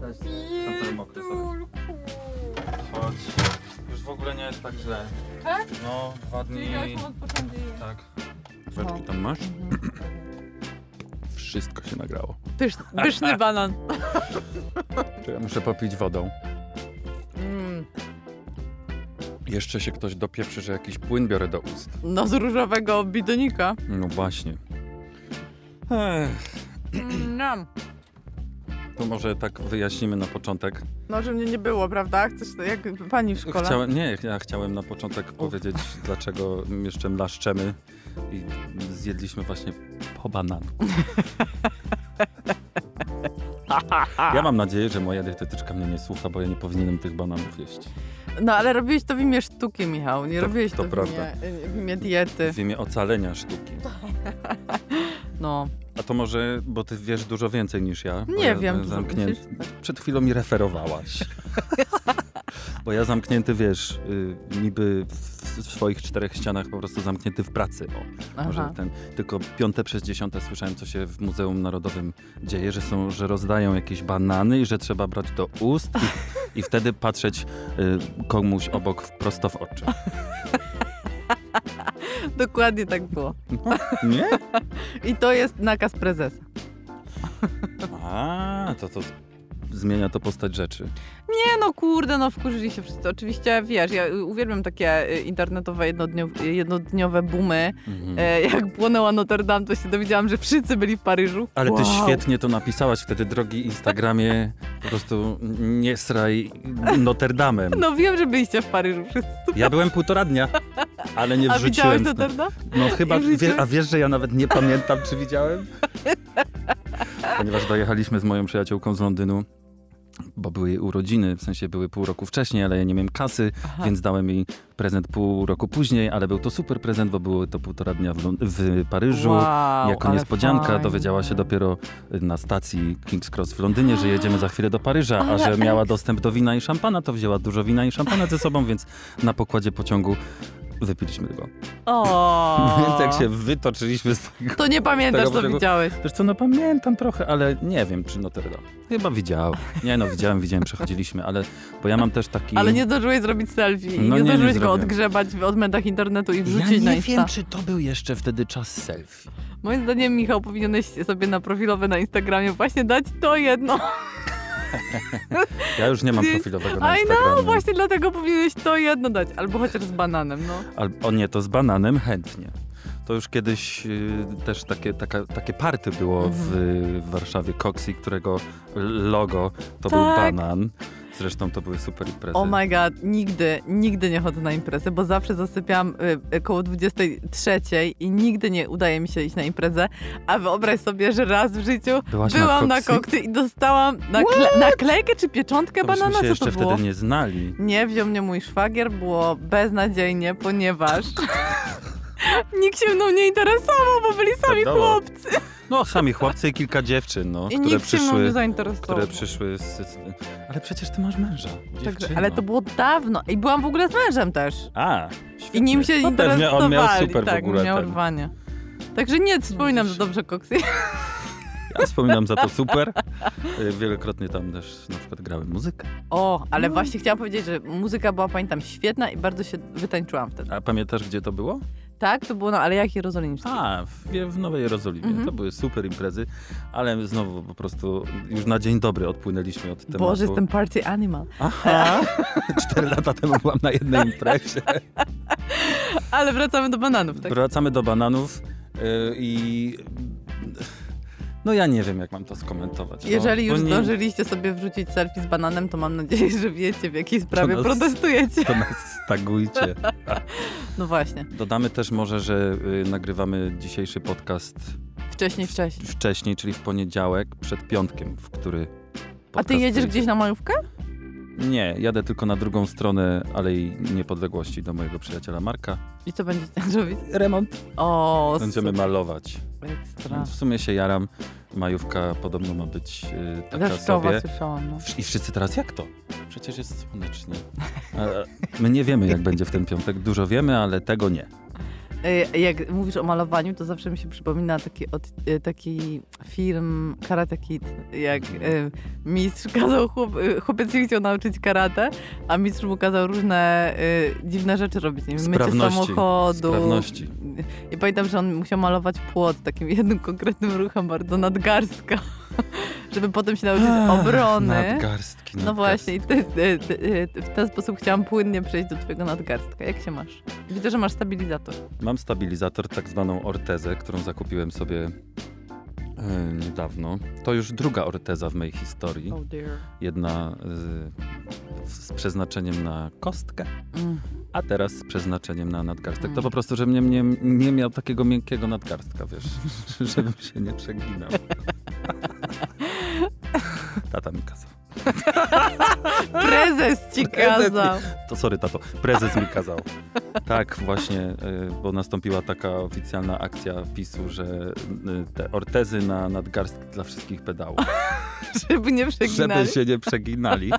Cześć. mokry sobie. Chodź. Już w ogóle nie jest tak źle. Tak? No, dwa dni. Tak. Feczki tam masz? Wszystko się nagrało. Pysz, pyszny banan. Czy ja muszę popić wodą? Mm. Jeszcze się ktoś dopieprzy, że jakiś płyn biorę do ust. No z różowego bidonika. No właśnie. Ech, Nam. To może tak wyjaśnimy na początek. No, że mnie nie było, prawda? Chcesz jak pani w szkole? Chciałem, nie, ja chciałem na początek powiedzieć, dlaczego jeszcze mlaszczemy i zjedliśmy właśnie po bananku. Ja mam nadzieję, że moja dietetyczka mnie nie słucha, bo ja nie powinienem tych bananów jeść. No, ale robiłeś to w imię sztuki, Michał. Nie To- robiłeś to to, w, imię, w imię diety. W imię ocalenia sztuki. No. A to może, bo ty wiesz dużo więcej niż ja. Nie ja wiem, Zamknięty. myślisz? Przed chwilą mi referowałaś. bo ja zamknięty, wiesz, y, niby w swoich czterech ścianach po prostu zamknięty w pracy. O. Może ten, tylko piąte przez dziesiąte słyszałem, co się w Muzeum Narodowym dzieje, że są, że rozdają jakieś banany i że trzeba brać do ust i, i wtedy patrzeć y, komuś obok prosto w oczy. Dokładnie tak było. Nie? I to jest nakaz prezesa. A, to to zmienia to postać rzeczy. No, kurde, no wkurzyli się wszyscy. Oczywiście, wiesz, ja uwielbiam takie y, internetowe jednodniowe, jednodniowe boomy. Mhm. E, jak płonęła Notre Dame, to się dowiedziałam, że wszyscy byli w Paryżu. Ale ty Wow. świetnie to napisałaś wtedy, drogi Instagramie, po prostu nie sraj Notre Dame'em. No wiem, że byliście w Paryżu wszyscy. Ja byłem półtora dnia, ale nie A widziałeś wrzuciłem. Notre Dame? No chyba, wie, a wiesz, że ja nawet nie pamiętam, czy widziałem? Ponieważ dojechaliśmy z moją przyjaciółką z Londynu, bo były jej urodziny, w sensie były pół roku wcześniej, ale ja nie miałem kasy, Aha. więc dałem jej prezent pół roku później, ale był to super prezent, bo było to półtora dnia w, w Paryżu. Wow, jako niespodzianka fajnie. dowiedziała się dopiero na stacji King's Cross w Londynie, że jedziemy za chwilę do Paryża, a że miała dostęp do wina i szampana, to wzięła dużo wina i szampana ze sobą, więc na pokładzie pociągu wypiliśmy go. O. Więc jak się wytoczyliśmy z tego... To nie pamiętasz, tego co brzegu- widziałeś. Wiesz co, no pamiętam trochę, ale nie wiem, czy Notre Dame. Chyba widziałem. Nie no, widziałem, widziałem, przechodziliśmy, ale... Bo ja mam też taki... Ale nie zdążyłeś zrobić selfie. No nie, nie, nie zdążyłeś go odgrzebać w odmętach internetu i ja wrzucić na nie Insta. wiem, czy to był jeszcze wtedy czas selfie. Moim zdaniem, Michał, powinieneś sobie na profilowe na Instagramie właśnie dać to jedno. Ja już nie mam profilowego na I Instagramie. know, właśnie dlatego powinieneś to jedno dać. Albo chociaż z bananem, no. Al, o nie, to z bananem chętnie. To już kiedyś y, też takie, taka, takie party było w, w Warszawie, Coxy, którego logo to był Tak. banan. Zresztą to były super imprezy. Oh my god, nigdy, nigdy nie chodzę na imprezę, bo zawsze zasypiam y, koło 23 i nigdy nie udaje mi się iść na imprezę. A wyobraź sobie, że raz w życiu Byłaś byłam na kokty i dostałam nakle- naklejkę czy pieczątkę to banana, się co jeszcze to było? wtedy nie znali. Nie wziął mnie mój szwagier, było beznadziejnie, ponieważ nikt się mną nie interesował, bo byli sami Wiadomo. chłopcy. No, sami chłopcy i kilka dziewczyn, no, I które przyszły. Które przyszły z, z... Ale przecież ty masz męża, dziewczyno. ale to było dawno. I byłam w ogóle z mężem też. A, świetnie. I nim się no, interesowali. pewnie on miał super tak, w ogóle miał ten. rwanie. Także nie wspominam za dobrze Koksy. Ja wspominam za to super. Y, Wielokrotnie tam też na przykład grałem muzykę. O, No. ale właśnie chciałam powiedzieć, że muzyka była, pamiętam, świetna i bardzo się wytańczyłam wtedy. A pamiętasz, gdzie to było? Tak, to było na Alejach Jerozolimskich. A, w, w Nowej Jerozolimie. Mhm. To były super imprezy, ale znowu po prostu już na dzień dobry odpłynęliśmy od tematu. Boże, jestem party animal. Aha! Cztery lata temu byłam na jednej imprezie. Ale wracamy do bananów, tak? Wracamy do bananów yy, i... No ja nie wiem, jak mam to skomentować. Jeżeli już nie- zdążyliście sobie wrzucić selfie z bananem, to mam nadzieję, że wiecie, w jakiej sprawie nas- protestujecie. To nas stagujcie. No właśnie. Dodamy też może, że y, nagrywamy dzisiejszy podcast Wcześniej, wcześniej. wcześniej, czyli w poniedziałek przed piątkiem, w który A ty jedziesz gdzieś na majówkę? Nie, jadę tylko na drugą stronę Alei Niepodległości do mojego przyjaciela Marka. I co będziecie tam robić? Remont. O, Będziemy super, malować. ekstra. W sumie się jaram. Majówka podobno ma być yy, taka Deszczowa sobie. słyszałam. No. I wszyscy teraz jak to? Przecież jest słonecznie. My nie wiemy, jak będzie w ten piątek. Dużo wiemy, ale tego nie. Y, Jak mówisz o malowaniu, to zawsze mi się przypomina taki, od, y, taki film Karate Kid, jak y, mistrz kazał, chłop, chłopiec się chciał nauczyć karate, a mistrz mu kazał różne dziwne rzeczy robić, nie wiem, mycie samochodu. Sprawności. I pamiętam, że on musiał malować płot takim jednym konkretnym ruchem bardzo nadgarstka, żeby potem się nauczyć obrony. Nadgarstki, No właśnie, ty, ty, ty, w ten sposób chciałam płynnie przejść do twojego nadgarstka. Jak się masz? Widzę, że masz stabilizator. Mam stabilizator, tak zwaną ortezę, którą zakupiłem sobie e, niedawno. To już druga orteza w mojej historii. Oh dear. Jedna y, z przeznaczeniem na kostkę, Mm. a teraz z przeznaczeniem na nadgarstek. To Mm. po prostu, że mnie nie, nie miał takiego miękkiego nadgarstka, wiesz, żebym się nie przeginał. Tata mi kazał. Prezes ci Prezes mi- kazał. To sorry, tato, prezes mi kazał. Tak, właśnie, y, bo nastąpiła taka oficjalna akcja PiSu, że y, te ortezy na nadgarstki dla wszystkich pedałów. Żeby nie przeginali. Żeby się nie przeginali.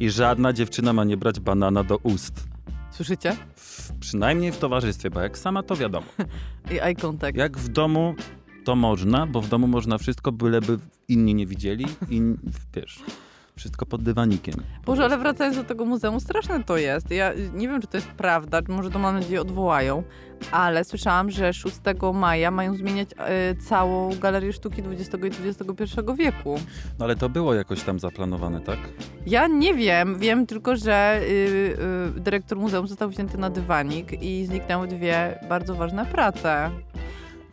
I żadna dziewczyna ma nie brać banana do ust. Słyszycie? W, przynajmniej w towarzystwie, bo jak sama to wiadomo. I eye contact. Jak w domu to można, bo w domu można wszystko, byleby inni nie widzieli i wiesz, wszystko pod dywanikiem. Boże, ale wracając do tego muzeum, straszne to jest. Ja nie wiem, czy to jest prawda, może to mam nadzieję odwołają, ale słyszałam, że 6 maja mają zmieniać e, całą galerię sztuki XX i XXI wieku. No ale to było jakoś tam zaplanowane, tak? Ja nie wiem, wiem tylko, że y, y, dyrektor muzeum został wzięty na dywanik i zniknęły dwie bardzo ważne prace.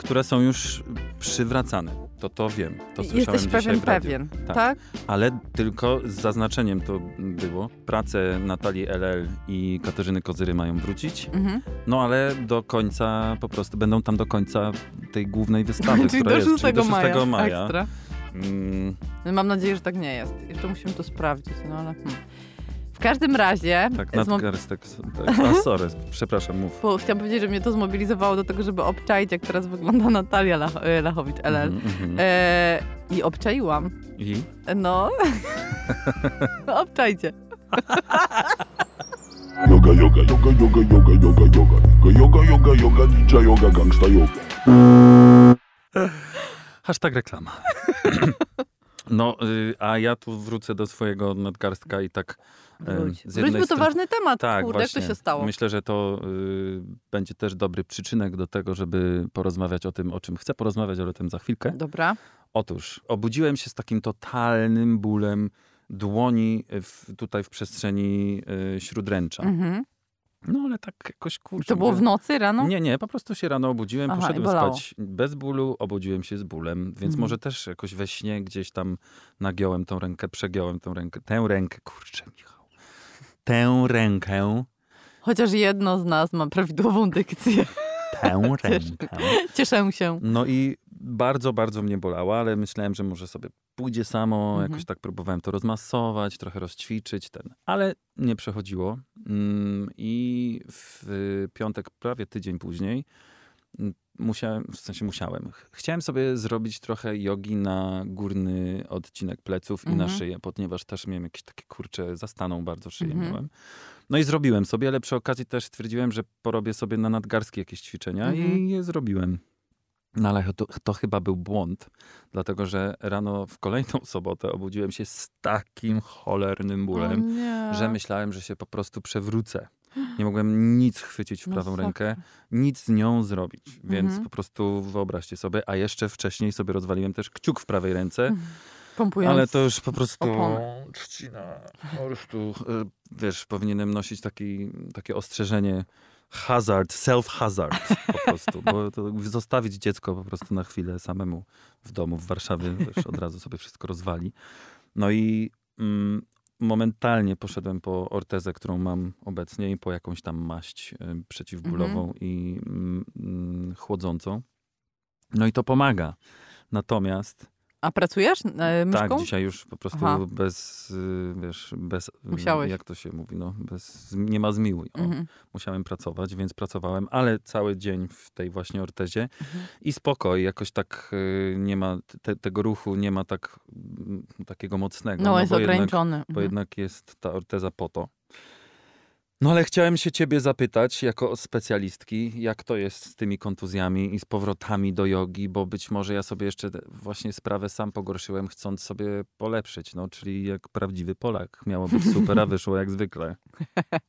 Które są już przywracane. To to wiem. To słyszałem Jesteś pewien, pewien, Tak. tak? Ale tylko z zaznaczeniem to było. Prace Natalii LL i Katarzyny Kozyry mają wrócić. Mhm. No ale do końca, po prostu będą tam do końca tej głównej wystawy, czyli która do 6, jest, czyli do 6 maja. maja. Ekstra. Mm, Mam nadzieję, że tak nie jest. Jeszcze musimy to sprawdzić, no ale... Hmm. W każdym razie... tak, nadgarstek. Tak. A sorry, przepraszam, mów. bo chciałam powiedzieć, że mnie to zmobilizowało do tego, żeby obczaić, jak teraz wygląda Natalia Lach e, Lachowicz, LL. Mhm, mhm. E, I obczaiłam. I? No. Obczajcie. Yoga, yoga, yoga, yoga, yoga, yoga, yoga, yoga, yoga, yoga, ninja yoga, gangsta yoga. Hashtag reklama. No, y, a ja tu wrócę do swojego nadgarstka i tak Wróć. z Wróć, bo to strony- ważny temat. Tak, Kurde, właśnie. jak to się stało? Myślę, że to y, będzie też dobry przyczynek do tego, żeby porozmawiać o tym, o czym chcę porozmawiać, ale o tym za chwilkę. Dobra. Otóż obudziłem się z takim totalnym bólem dłoni w, tutaj w przestrzeni y, śródręcza. Mhm. No ale tak jakoś kurczę. To było mówię- w nocy, rano? Nie, nie, po prostu się rano obudziłem, Aha, poszedłem spać bez bólu, obudziłem się z bólem, więc Mhm. może też jakoś we śnie gdzieś tam nagiąłem tą rękę, przegiąłem tą rękę, tę rękę, kurczę Michał, tę rękę, Chociaż jedno z nas ma prawidłową dykcję. tę rękę. Cieszę się. No i bardzo, bardzo mnie bolała, ale myślałem, że może sobie pójdzie samo. Mhm. Jakoś tak próbowałem to rozmasować, trochę rozćwiczyć, ten. ale nie przechodziło. Mm, I w piątek, prawie tydzień później, musiałem, w sensie musiałem, ch- chciałem sobie zrobić trochę jogi na górny odcinek pleców i na Mhm. szyję, ponieważ też miałem jakieś takie kurcze, zastaną bardzo szyję Mhm. miałem. No i zrobiłem sobie, ale przy okazji też stwierdziłem, że porobię sobie na nadgarstki jakieś ćwiczenia Mhm. i je zrobiłem. No ale to, to chyba był błąd, dlatego że rano w kolejną sobotę obudziłem się z takim cholernym bólem, że myślałem, że się po prostu przewrócę. Nie mogłem nic chwycić w prawą Masakra. rękę, nic z nią zrobić, więc Mhm. po prostu wyobraźcie sobie, a jeszcze wcześniej sobie rozwaliłem też kciuk w prawej ręce, Pompując ale to już po prostu oponę. trzcina. Po prostu, y, wiesz, powinienem nosić taki, takie ostrzeżenie hazard, self-hazard po prostu, bo to zostawić dziecko po prostu na chwilę samemu w domu w Warszawie, wiesz, od razu sobie wszystko rozwali. No i mm, momentalnie poszedłem po ortezę, którą mam obecnie i po jakąś tam maść y, przeciwbólową i mm, mm, chłodzącą. No i to pomaga. Natomiast A pracujesz e, myszką? tak, dzisiaj już po prostu Aha. bez, y, wiesz, bez, y, Musiałeś. jak to się mówi, no, bez, nie ma zmiłuj. Mhm. Musiałem pracować, więc pracowałem, ale cały dzień w tej właśnie ortezie Mhm. i spokoj, jakoś tak y, nie ma, te, tego ruchu nie ma tak, mm, takiego mocnego. No, jest bo jednak, ograniczony. bo Mhm. jednak jest ta orteza po to. No ale chciałem się ciebie zapytać, jako specjalistki, jak to jest z tymi kontuzjami i z powrotami do jogi, bo być może ja sobie jeszcze właśnie sprawę sam pogorszyłem, chcąc sobie polepszyć, no czyli jak prawdziwy Polak. Miało być super, a wyszło jak zwykle.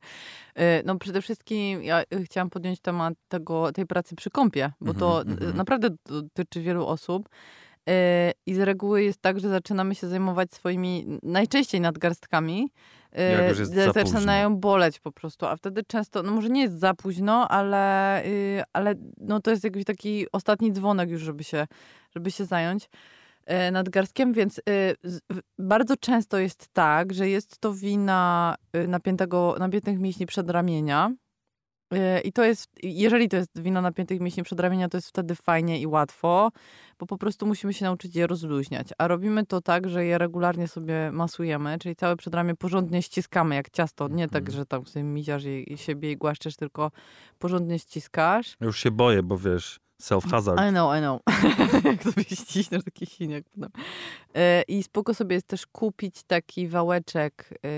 E, No przede wszystkim ja e, chciałam podjąć temat tego, tej pracy przy kąpie, bo to Mhm, e, mhm. naprawdę dotyczy wielu osób. I z reguły jest tak, że zaczynamy się zajmować swoimi najczęściej nadgarstkami. Późno. zaczynają boleć po prostu, a wtedy często, no może nie jest za późno, ale, y, ale no to jest jakiś taki ostatni dzwonek już, żeby się, żeby się zająć e, nadgarstkiem, więc y, bardzo często jest tak, że jest to wina y, napiętego, napiętych mięśni przedramienia. Y, I to jest, jeżeli to jest wina napiętych mięśni przedramienia, to jest wtedy fajnie i łatwo, bo po prostu musimy się nauczyć je rozluźniać. A robimy to tak, że je regularnie sobie masujemy, czyli całe przedramię porządnie ściskamy jak ciasto. Nie tak, Mhm. że tam sobie miziasz i, i siebie i głaszczesz, tylko porządnie ściskasz. Już się boję, bo wiesz, self-hazard. I know, I know. Jak sobie ściśniesz taki siniak. No. E, I spoko sobie jest też kupić taki wałeczek e,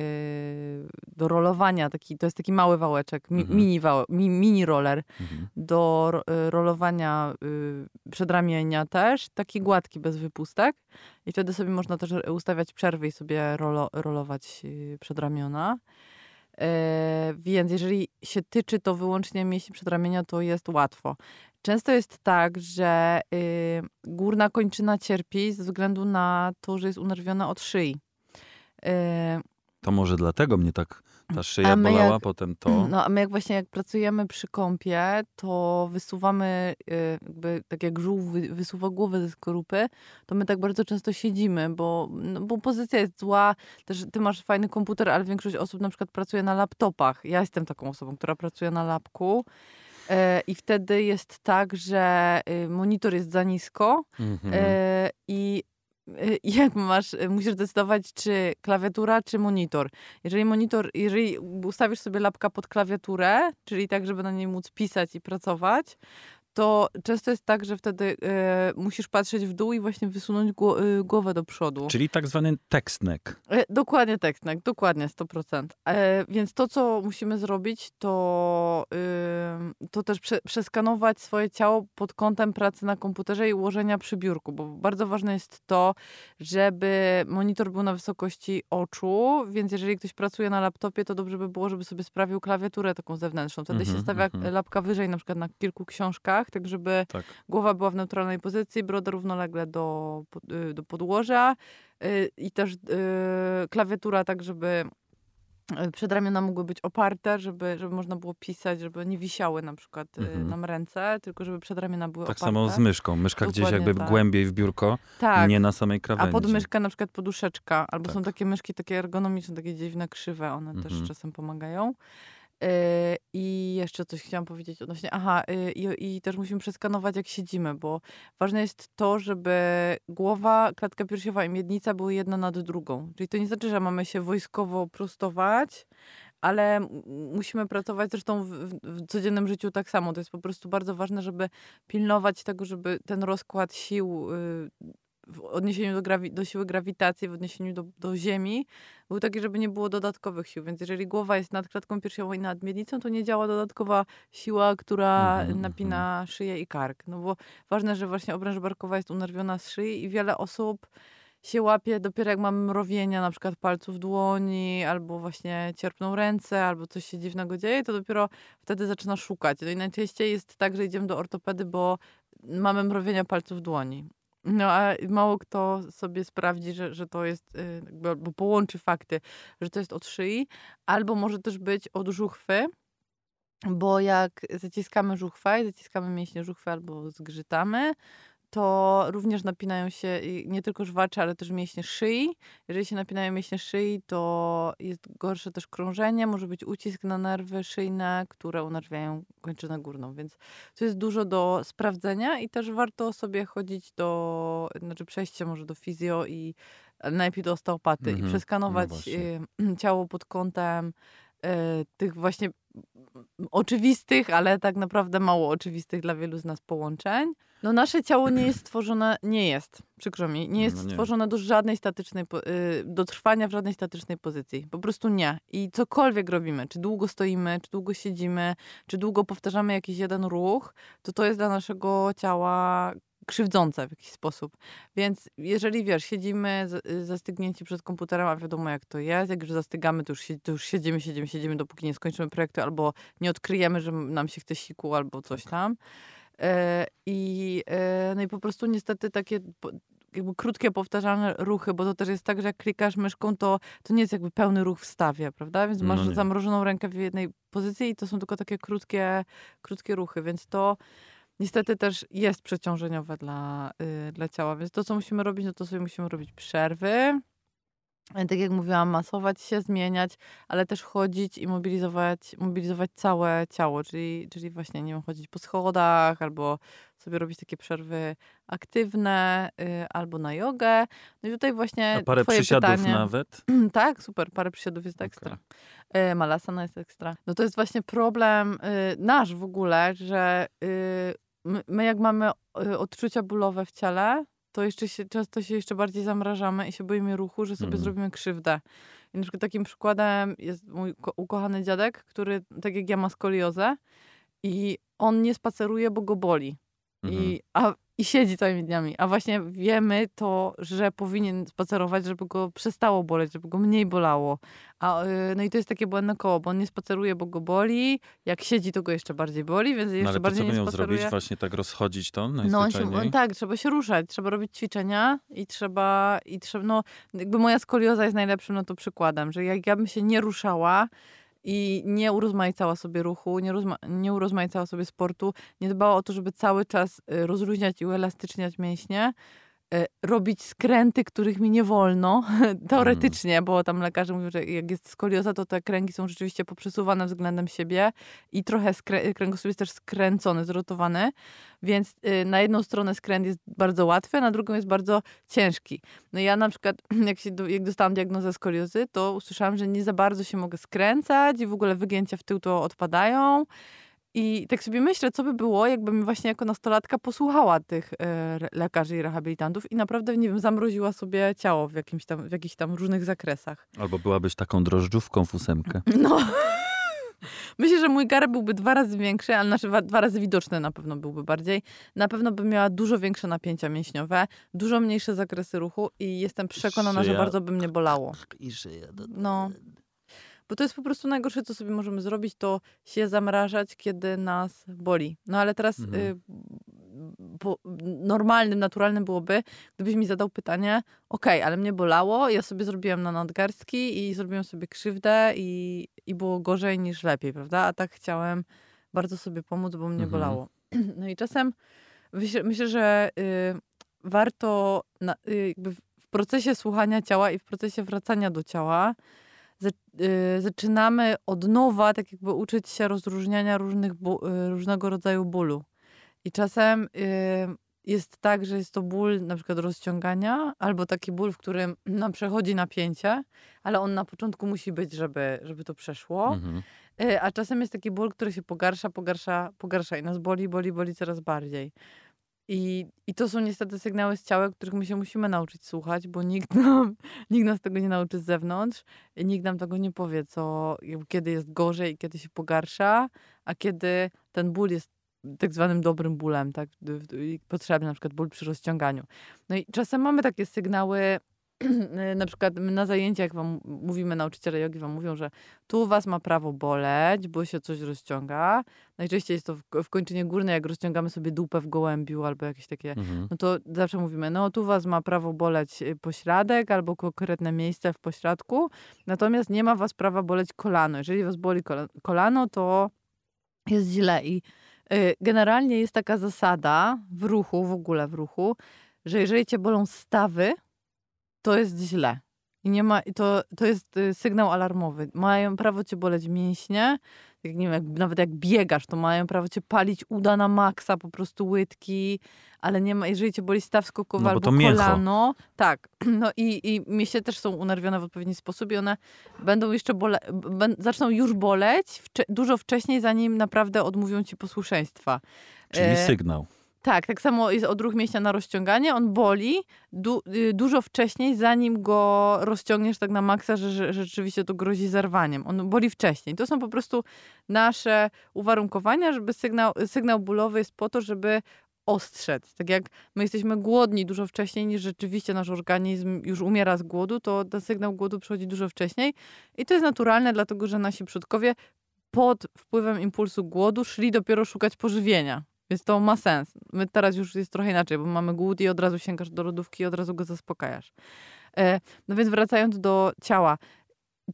do rolowania. Taki, to jest taki mały wałeczek, mi, Mhm. mini, wałe, mi, mini roller Mhm. do ro- e, rolowania y, przedramienia też. Taki gładki, bez wypustek. I wtedy sobie można też ustawiać przerwy i sobie rolo, rolować y, przedramiona. E, więc jeżeli się tyczy to wyłącznie mięśni przedramienia, to jest łatwo. Często jest tak, że y, górna kończyna cierpi ze względu na to, że jest unerwiona od szyi. Y, To może dlatego mnie tak ta szyja bolała, jak- potem to. no a my jak właśnie jak pracujemy przy kąpie, to wysuwamy, y, jakby tak jak żółw wy- wysuwa głowę ze skorupy, to my tak bardzo często siedzimy, bo, no, bo pozycja jest zła. Też ty masz fajny komputer, ale większość osób na przykład pracuje na laptopach. Ja jestem taką osobą, która pracuje na lapku. E, I wtedy jest tak, że y, monitor jest za nisko Mhm. e, i jak masz, y, musisz decydować, czy klawiatura, czy monitor. Jeżeli monitor, jeżeli ustawisz sobie lapka pod klawiaturę, czyli tak, żeby na niej móc pisać i pracować, to często jest tak, że wtedy e, musisz patrzeć w dół i właśnie wysunąć gło, y, głowę do przodu. Czyli tak zwany tekstnek. E, Dokładnie tekstnek, dokładnie 100%. E, więc to, co musimy zrobić, to, ym, to też prze, przeskanować swoje ciało pod kątem pracy na komputerze i ułożenia przy biurku, bo bardzo ważne jest to, żeby monitor był na wysokości oczu, więc jeżeli ktoś pracuje na laptopie, to dobrze by było, żeby sobie sprawił klawiaturę taką zewnętrzną. Wtedy Mhm, się stawia mhm. lapka wyżej, na przykład na kilku książkach, tak żeby Tak. głowa była w neutralnej pozycji, broda równolegle do, y, do podłoża y, i też y, klawiatura tak, żeby przedramiona mogły być oparte, żeby, żeby można było pisać, żeby nie wisiały na przykład Mhm. nam ręce, tylko żeby przedramiona były Tak oparte. samo z myszką. Myszka gdzieś Dokładnie jakby tak. głębiej w biurko, Tak. nie na samej A krawędzi. pod myszkę na przykład poduszeczka, albo są Tak. takie myszki takie ergonomiczne, takie dziwne, krzywe, one Mhm. też czasem pomagają. Yy, I jeszcze coś chciałam powiedzieć odnośnie, aha, yy, i, i też musimy przeskanować jak siedzimy, bo ważne jest to, żeby głowa, klatka piersiowa i miednica były jedna nad drugą. Czyli to nie znaczy, że mamy się wojskowo prostować, ale musimy pracować zresztą w, w, w codziennym życiu tak samo. To jest po prostu bardzo ważne, żeby pilnować tego, żeby ten rozkład sił y, w odniesieniu do, do siły grawitacji, w odniesieniu do, do Ziemi, był taki, żeby nie było dodatkowych sił. Więc jeżeli głowa jest nad klatką piersiową i nad miednicą, to nie działa dodatkowa siła, która Mhm, napina szyję i kark. No bo ważne, że właśnie obręcz barkowa jest unerwiona z szyi i wiele osób się łapie dopiero jak mamy mrowienia na przykład palców dłoni, albo właśnie cierpną ręce, albo coś się dziwnego dzieje, to dopiero wtedy zaczyna szukać. No i najczęściej jest tak, że idziemy do ortopedy, bo mamy mrowienia palców dłoni. No a mało kto sobie sprawdzi, że, że to jest, y, albo połączy fakty, że to jest od szyi, albo może też być od żuchwy, bo jak zaciskamy żuchwę i zaciskamy mięśnie żuchwy albo zgrzytamy, to również napinają się nie tylko żwacze, ale też mięśnie szyi. Jeżeli się napinają mięśnie szyi, to jest gorsze też krążenie, może być ucisk na nerwy szyjne, które unerwiają kończynę górną, więc to jest dużo do sprawdzenia i też warto sobie chodzić do, znaczy przejść się może do fizjo i najlepiej do osteopaty Mhm, i no przeskanować y, ciało pod kątem y, tych właśnie oczywistych, ale tak naprawdę mało oczywistych dla wielu z nas połączeń. No nasze ciało nie jest stworzone, nie jest, przykro mi, nie jest No nie. stworzone do żadnej statycznej, y, do trwania w żadnej statycznej pozycji. Po prostu nie. I cokolwiek robimy, czy długo stoimy, czy długo siedzimy, czy długo powtarzamy jakiś jeden ruch, to to jest dla naszego ciała krzywdzące w jakiś sposób. Więc jeżeli wiesz, siedzimy y, zastygnięci przed komputerem, a wiadomo jak to jest, jak już zastygamy, to już, to już siedzimy, siedzimy, siedzimy, dopóki nie skończymy projektu, albo nie odkryjemy, że nam się chce siku, albo coś tam. E, I, e, no i po prostu niestety takie jakby krótkie, powtarzalne ruchy, bo to też jest tak, że jak klikasz myszką, to, to nie jest jakby pełny ruch w stawie, prawda? Więc No masz nie. zamrożoną rękę w jednej pozycji i to są tylko takie krótkie, krótkie ruchy, więc to niestety też jest przeciążeniowe dla, y, dla ciała. Więc to, co musimy robić, no to sobie musimy robić przerwy. E, Tak jak mówiłam, masować się, zmieniać, ale też chodzić i mobilizować, mobilizować całe ciało, czyli, czyli właśnie, nie wiem, chodzić po schodach, albo sobie robić takie przerwy aktywne, y, albo na jogę. No i tutaj właśnie A parę przysiadów pytanie. nawet. Tak, super, parę przysiadów jest ekstra. Okej. E, Malasana jest ekstra. No to jest właśnie problem y, nasz w ogóle, że y, my, my jak mamy y, odczucia bólowe w ciele, to jeszcze się, często się jeszcze bardziej zamrażamy i się boimy ruchu, że sobie Mhm. zrobimy krzywdę. I na przykład takim przykładem jest mój ko- ukochany dziadek, który tak jak ja ma skoliozę i on nie spaceruje, bo go boli. Mhm. I, a, I siedzi całymi dniami. A właśnie wiemy to, że powinien spacerować, żeby go przestało boleć, żeby go mniej bolało. A, y, no i to jest takie błędne koło, bo on nie spaceruje, bo go boli. Jak siedzi, to go jeszcze bardziej boli, więc No jeszcze ale to bardziej co by nie spaceruje. zrobić? Właśnie tak rozchodzić to No on się, on, tak, trzeba się ruszać, trzeba robić ćwiczenia i trzeba, i trzeba, no jakby moja skolioza jest najlepszym na to przykładem, że jak ja bym się nie ruszała i nie urozmaicała sobie ruchu, nie, nie urozmaicała sobie sportu, nie dbała o to, żeby cały czas y, rozluźniać i uelastyczniać mięśnie, robić skręty, których mi nie wolno, teoretycznie, bo tam lekarze mówią, że jak jest skolioza, to te kręgi są rzeczywiście poprzesuwane względem siebie i trochę skrę- kręgosłup jest też skręcony, zrotowany, więc y, na jedną stronę skręt jest bardzo łatwy, na drugą jest bardzo ciężki. No ja na przykład, jak, się, jak dostałam diagnozę skoliozy, to usłyszałam, że nie za bardzo się mogę skręcać i w ogóle wygięcia w tył to odpadają. I tak sobie myślę, co by było, jakbym właśnie jako nastolatka posłuchała tych re- lekarzy i rehabilitantów i naprawdę, nie wiem, zamroziła sobie ciało w, jakimś tam, w jakichś tam różnych zakresach. Albo byłabyś taką drożdżówką w ósemkę. No. Myślę, że mój garb byłby dwa razy większy, ale znaczy wa- dwa razy widoczny na pewno byłby bardziej. Na pewno bym miała dużo większe napięcia mięśniowe, dużo mniejsze zakresy ruchu i jestem przekonana, że bardzo by mnie bolało. I szyja. No. Bo to jest po prostu najgorsze, co sobie możemy zrobić, to się zamrażać, kiedy nas boli. No ale teraz Mhm. y, bo, normalnym, naturalnym byłoby, gdybyś mi zadał pytanie, okej, ale mnie bolało, ja sobie zrobiłam na nadgarstki i zrobiłem sobie krzywdę i, i było gorzej niż lepiej, prawda? A tak chciałem bardzo sobie pomóc, bo mnie Mhm. bolało. No i czasem myślę, myślę że y, warto na, y, jakby w procesie słuchania ciała i w procesie wracania do ciała y, zaczynamy od nowa tak jakby uczyć się rozróżniania różnych y, różnego rodzaju bólu. I czasem y, jest tak, że jest to ból na przykład rozciągania, albo taki ból, w którym nam przechodzi napięcie, ale on na początku musi być, żeby, żeby to przeszło. Mhm. Y, A czasem jest taki ból, który się pogarsza, pogarsza, pogarsza i nas boli, boli, boli coraz bardziej. I, I to są niestety sygnały z ciała, których my się musimy nauczyć słuchać, bo nikt, nam, nikt nas tego nie nauczy z zewnątrz. Nikt nam tego nie powie, co, kiedy jest gorzej kiedy się pogarsza, a kiedy ten ból jest tak zwanym dobrym bólem, tak? Potrzebny na przykład ból przy rozciąganiu. No i czasem mamy takie sygnały, na przykład my na zajęciach wam mówimy, nauczyciele jogi wam mówią, że tu was ma prawo boleć, bo się coś rozciąga. Najczęściej jest to w, w kończynie górnej, jak rozciągamy sobie dupę w gołębiu albo jakieś takie, Mhm. no to zawsze mówimy, no tu was ma prawo boleć y, pośladek albo konkretne miejsce w pośladku, natomiast nie ma was prawa boleć kolano. Jeżeli was boli kola- kolano, to jest źle i Y, Generalnie jest taka zasada w ruchu, w ogóle w ruchu, że jeżeli cię bolą stawy, to jest źle. I nie ma, i to, to jest y, sygnał alarmowy. Mają prawo cię boleć mięśnie, jak, nie wiem, jak, nawet jak biegasz, to mają prawo cię palić uda na maksa, po prostu łydki, ale nie ma, jeżeli cię boli staw skokowy No bo albo kolano, tak, no i, i mięśnie też są unerwione w odpowiedni sposób i one będą jeszcze bole, zaczną już boleć wcze- dużo wcześniej, zanim naprawdę odmówią ci posłuszeństwa. Czyli E, sygnał. Tak, tak samo jest odruch mięśnia na rozciąganie. On boli du, y, dużo wcześniej, zanim go rozciągniesz tak na maksa, że, że rzeczywiście to grozi zerwaniem. On boli wcześniej. To są po prostu nasze uwarunkowania, żeby sygnał, sygnał bólowy jest po to, żeby ostrzec. Tak jak my jesteśmy głodni dużo wcześniej niż rzeczywiście nasz organizm już umiera z głodu, to ten sygnał głodu przychodzi dużo wcześniej. I to jest naturalne, dlatego że nasi przodkowie pod wpływem impulsu głodu szli dopiero szukać pożywienia. Więc to ma sens. My teraz już jest trochę inaczej, bo mamy głód i od razu sięgasz do lodówki i od razu go zaspokajasz. E, no więc wracając do ciała.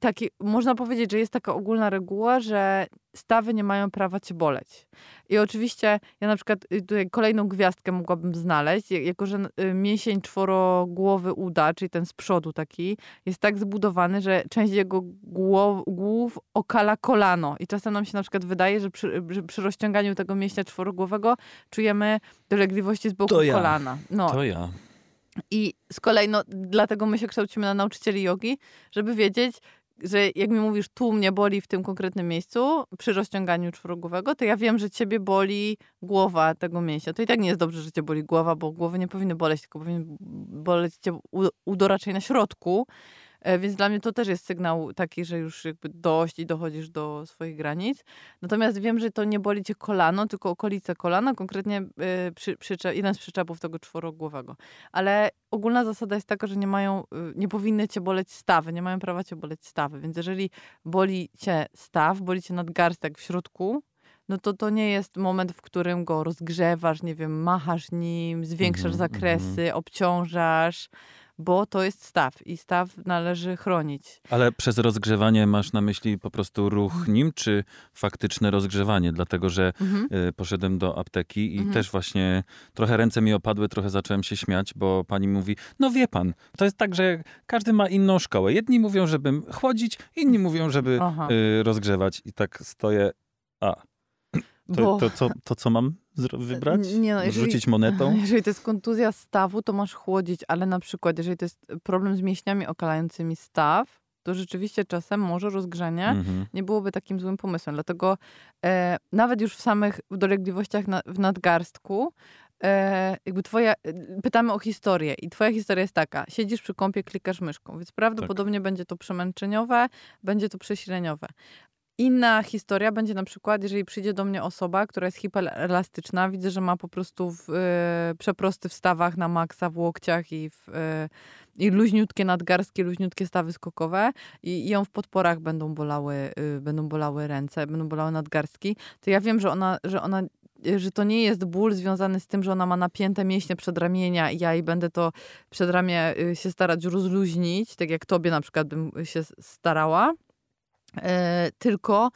Taki, można powiedzieć, że jest taka ogólna reguła, że stawy nie mają prawa cię boleć. I oczywiście ja na przykład y, tutaj kolejną gwiazdkę mogłabym znaleźć, jak- jako że y, mięsień czworogłowy uda, czyli ten z przodu taki, jest tak zbudowany, że część jego głow, głów okala kolano. I czasem nam się na przykład wydaje, że przy, że przy rozciąganiu tego mięśnia czworogłowego czujemy dolegliwości z boku ja. kolana. No, To ja. i z kolei, no, dlatego my się kształcimy na nauczycieli jogi, żeby wiedzieć, że jak mi mówisz, tu mnie boli w tym konkretnym miejscu, przy rozciąganiu czworogłowego, to ja wiem, że ciebie boli głowa tego mięśnia. To i tak nie jest dobrze, że cię boli głowa, bo głowy nie powinny boleć, tylko powinien boleć cię u- udo raczej na środku. E, Więc dla mnie to też jest sygnał taki, że już jakby dość i dochodzisz do swoich granic. Natomiast wiem, że to nie boli cię kolano, tylko okolice kolana, konkretnie y, przy, przycze- jeden z przyczepów tego czworogłowego. Ale ogólna zasada jest taka, że nie mają, y, nie powinny cię boleć stawy, nie mają prawa cię boleć stawy. Więc jeżeli boli cię staw, boli cię nadgarstek w środku, no to to nie jest moment, w którym go rozgrzewasz, nie wiem, machasz nim, zwiększasz Mhm, zakresy, obciążasz, bo to jest staw i staw należy chronić. Ale przez rozgrzewanie masz na myśli po prostu ruch nim, czy faktyczne rozgrzewanie? Dlatego, że Mhm. y, poszedłem do apteki i Mhm. też właśnie trochę ręce mi opadły, trochę zacząłem się śmiać, bo pani mówi, no wie pan, to jest tak, że każdy ma inną szkołę. Jedni mówią, żeby chłodzić, inni mówią, żeby Aha. y, rozgrzewać i tak stoję, a, to, to, co, to co mam wybrać? Nie no, jeżeli- Rzucić monetą? Jeżeli to jest kontuzja stawu, to masz chłodzić, ale na przykład, jeżeli to jest problem z mięśniami okalającymi staw, to rzeczywiście czasem może rozgrzenie Mhm. nie byłoby takim złym pomysłem. Dlatego e, nawet już w samych dolegliwościach na, w nadgarstku, e, jakby twoja, e, pytamy o historię i twoja historia jest taka, siedzisz przy kąpie, klikasz myszką, więc prawdopodobnie Tak. będzie to przemęczeniowe, będzie to przesileniowe. Inna historia będzie na przykład, jeżeli przyjdzie do mnie osoba, która jest hiperelastyczna, widzę, że ma po prostu w, e, przeprosty w stawach na maksa, w łokciach i, w, e, i luźniutkie nadgarskie, luźniutkie stawy skokowe i, i ją w podporach będą bolały, y, będą bolały ręce, będą bolały nadgarstki, to ja wiem, że ona, że ona y, że to nie jest ból związany z tym, że ona ma napięte mięśnie przedramienia i ja jej będę to przedramię y, się starać rozluźnić, tak jak tobie na przykład bym się starała. E, tylko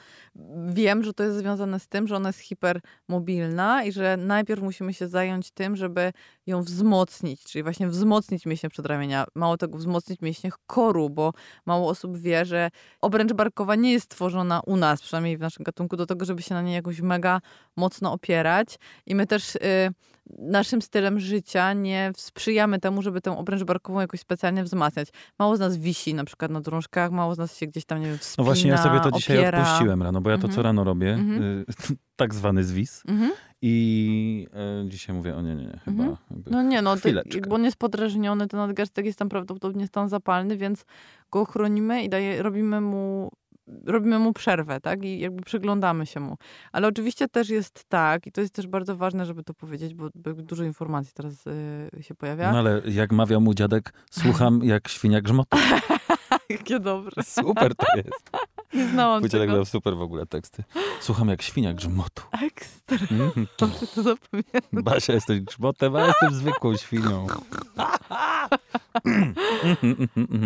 wiem, że to jest związane z tym, że ona jest hipermobilna i że najpierw musimy się zająć tym, żeby ją wzmocnić, czyli właśnie wzmocnić mięśnie przedramienia. Mało tego, wzmocnić mięśnie koru, bo mało osób wie, że obręcz barkowa nie jest stworzona u nas, przynajmniej w naszym gatunku, do tego, żeby się na niej jakoś mega mocno opierać. I my też y, naszym stylem życia nie sprzyjamy temu, żeby tę obręcz barkową jakoś specjalnie wzmacniać. Mało z nas wisi na przykład na drążkach, mało z nas się gdzieś tam, nie wiem, wspina, No właśnie, ja sobie to dzisiaj opiera. odpuściłem rano, bo ja to co Mhm. rano robię, y, tak zwany zwis. Mhm. I e, dzisiaj mówię, o nie, nie, nie chyba. Mhm. No nie, no, Chwileczkę. bo on jest podrażniony, ten nadgarstek jest tam prawdopodobnie stan zapalny, więc go chronimy i daje, robimy mu robimy mu przerwę, tak? I jakby przyglądamy się mu. Ale oczywiście też jest tak, i to jest też bardzo ważne, żeby to powiedzieć, bo, dużo informacji teraz y, się pojawia. No ale jak mawiał mu dziadek, słucham jak świnia grzmotu. Jakie dobre. Super to jest. Nie znałam dziadek tego. dał super w ogóle teksty. Słucham jak świnia grzmotu. Ekstra. Mhm. Dobrze to zapamiętam. Basia, jesteś grzmotem, a ja jestem zwykłą świnią.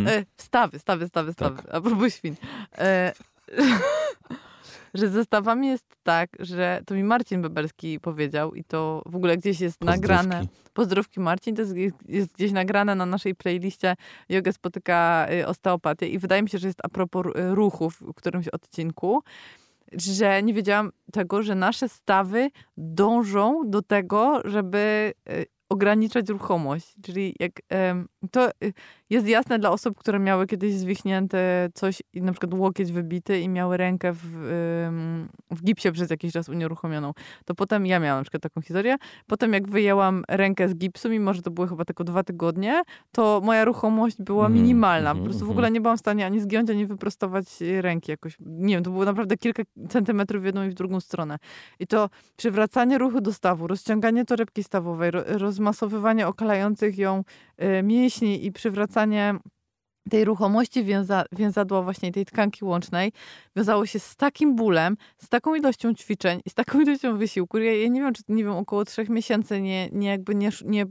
E, stawy, stawy, stawy, stawy. Tak. A propos świn. E, że ze stawami jest tak, że to mi Marcin Bebelski powiedział i to w ogóle gdzieś jest Pozdrówki. nagrane. Pozdrówki Marcin, to jest, jest gdzieś nagrane na naszej playliście Jogę spotyka y, osteopatię i wydaje mi się, że jest a propos y, ruchów w którymś odcinku, że nie wiedziałam tego, że nasze stawy dążą do tego, żeby y, ograniczać ruchomość. Czyli jak to jest jasne dla osób, które miały kiedyś zwichnięte coś, i na przykład łokieć wybity i miały rękę w, w gipsie przez jakiś czas unieruchomioną. To potem ja miałam na przykład taką historię. Potem jak wyjęłam rękę z gipsu, mimo że to były chyba tylko dwa tygodnie, to moja ruchomość była Mhm, minimalna. mhm, Po prostu w mhm. ogóle nie byłam w stanie ani zgiąć, ani wyprostować ręki jakoś. Nie wiem, to było naprawdę kilka centymetrów w jedną i w drugą stronę. I to przywracanie ruchu do stawu, rozciąganie torebki stawowej, ro, rozmasowywanie okalających ją mięśni i przywracanie tej ruchomości więza, więzadła właśnie tej tkanki łącznej wiązało się z takim bólem, z taką ilością ćwiczeń i z taką ilością wysiłku. Ja, ja nie wiem, czy nie wiem, około trzech miesięcy nie, nie jakby nie, nie,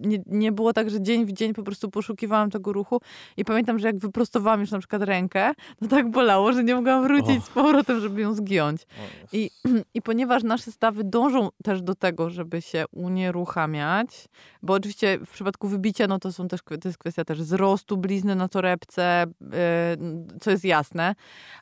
nie, nie było tak, że dzień w dzień po prostu poszukiwałam tego ruchu i pamiętam, że jak wyprostowałam już na przykład rękę, to tak bolało, że nie mogłam wrócić Och. z powrotem, żeby ją zgiąć. I, I ponieważ nasze stawy dążą też do tego, żeby się unieruchamiać, bo oczywiście w przypadku wybicia, no to są też, to jest kwestia też wzrostu blizny na torebce, yy, co jest jasne,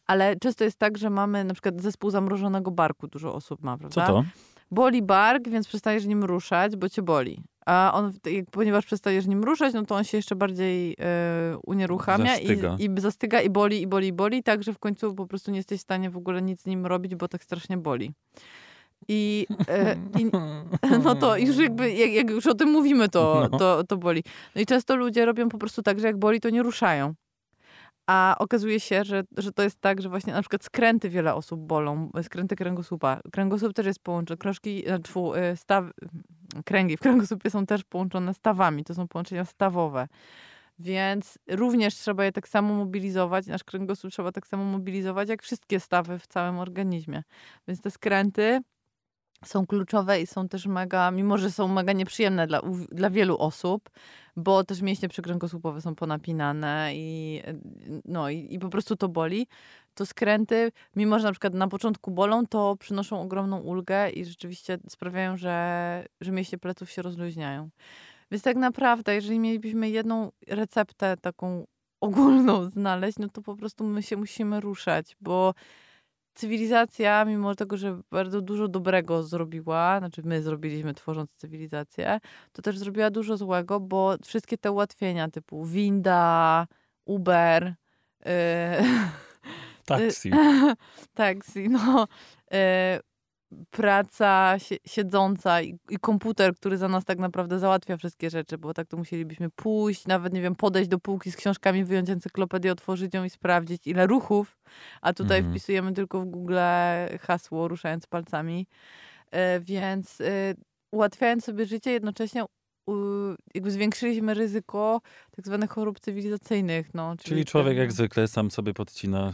ale często jest tak, że mamy na przykład zespół zamrożonego barku, dużo osób ma, Co prawda? to? Boli bark, więc przestajesz nim ruszać, bo cię boli. A on, ponieważ przestajesz nim ruszać, no to on się jeszcze bardziej e, unieruchamia Zastyga. i, i zastyga i boli, i boli, i boli, tak, że w końcu po prostu nie jesteś w stanie w ogóle nic z nim robić, bo tak strasznie boli. I, e, i no to już jakby, jak, jak już o tym mówimy, to, No. to, to boli. No i często ludzie robią po prostu tak, że jak boli, to nie ruszają. A okazuje się, że, że to jest tak, że właśnie na przykład skręty wiele osób bolą, skręty kręgosłupa. Kręgosłup też jest połączony, krążki, tfu, e, staw, kręgi w kręgosłupie są też połączone stawami, to są połączenia stawowe. Więc również trzeba je tak samo mobilizować, nasz kręgosłup trzeba tak samo mobilizować, jak wszystkie stawy w całym organizmie. Więc te skręty są kluczowe i są też mega, mimo że są mega nieprzyjemne dla, dla wielu osób, bo też mięśnie przykręgosłupowe są ponapinane i, no, i, i po prostu to boli, to skręty, mimo że na przykład na początku bolą, to przynoszą ogromną ulgę i rzeczywiście sprawiają, że, że mięśnie pleców się rozluźniają. Więc tak naprawdę, jeżeli mielibyśmy jedną receptę taką ogólną znaleźć, no to po prostu my się musimy ruszać, bo cywilizacja, mimo tego, że bardzo dużo dobrego zrobiła, znaczy my zrobiliśmy tworząc cywilizację, to też zrobiła dużo złego, bo wszystkie te ułatwienia typu winda, Uber, yy, Taksi. taksi, no, e, praca si- siedząca i, i komputer, który za nas tak naprawdę załatwia wszystkie rzeczy, bo tak to musielibyśmy pójść, nawet, nie wiem, podejść do półki z książkami, wyjąć encyklopedię, otworzyć ją i sprawdzić, ile ruchów, a tutaj Mhm. wpisujemy tylko w Google hasło, ruszając palcami, e, więc e, ułatwiając sobie życie, jednocześnie jakby zwiększyliśmy ryzyko tak zwanych chorób cywilizacyjnych. No, Czyli człowiek ten- jak zwykle sam sobie podcina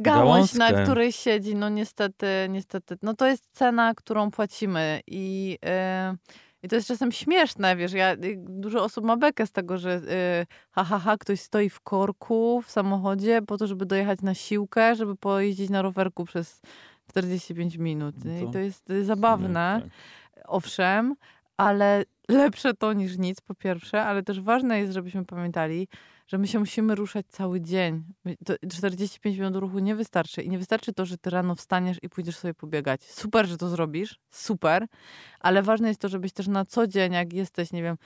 Gałąź, na Gałązkę. której siedzi, no niestety, niestety, no to jest cena, którą płacimy i, yy, i to jest czasem śmieszne, wiesz, ja, y, dużo osób ma bekę z tego, że yy, ha, ha, ha, ktoś stoi w korku w samochodzie po to, żeby dojechać na siłkę, żeby pojeździć na rowerku przez 45 minut. No I to- to jest y, zabawne Tak. owszem, ale lepsze to niż nic, po pierwsze, ale też ważne jest, żebyśmy pamiętali, że my się musimy ruszać cały dzień. To 45 minut ruchu nie wystarczy. I nie wystarczy to, że ty rano wstaniesz i pójdziesz sobie pobiegać. Super, że to zrobisz, super, ale ważne jest to, żebyś też na co dzień, jak jesteś, nie wiem,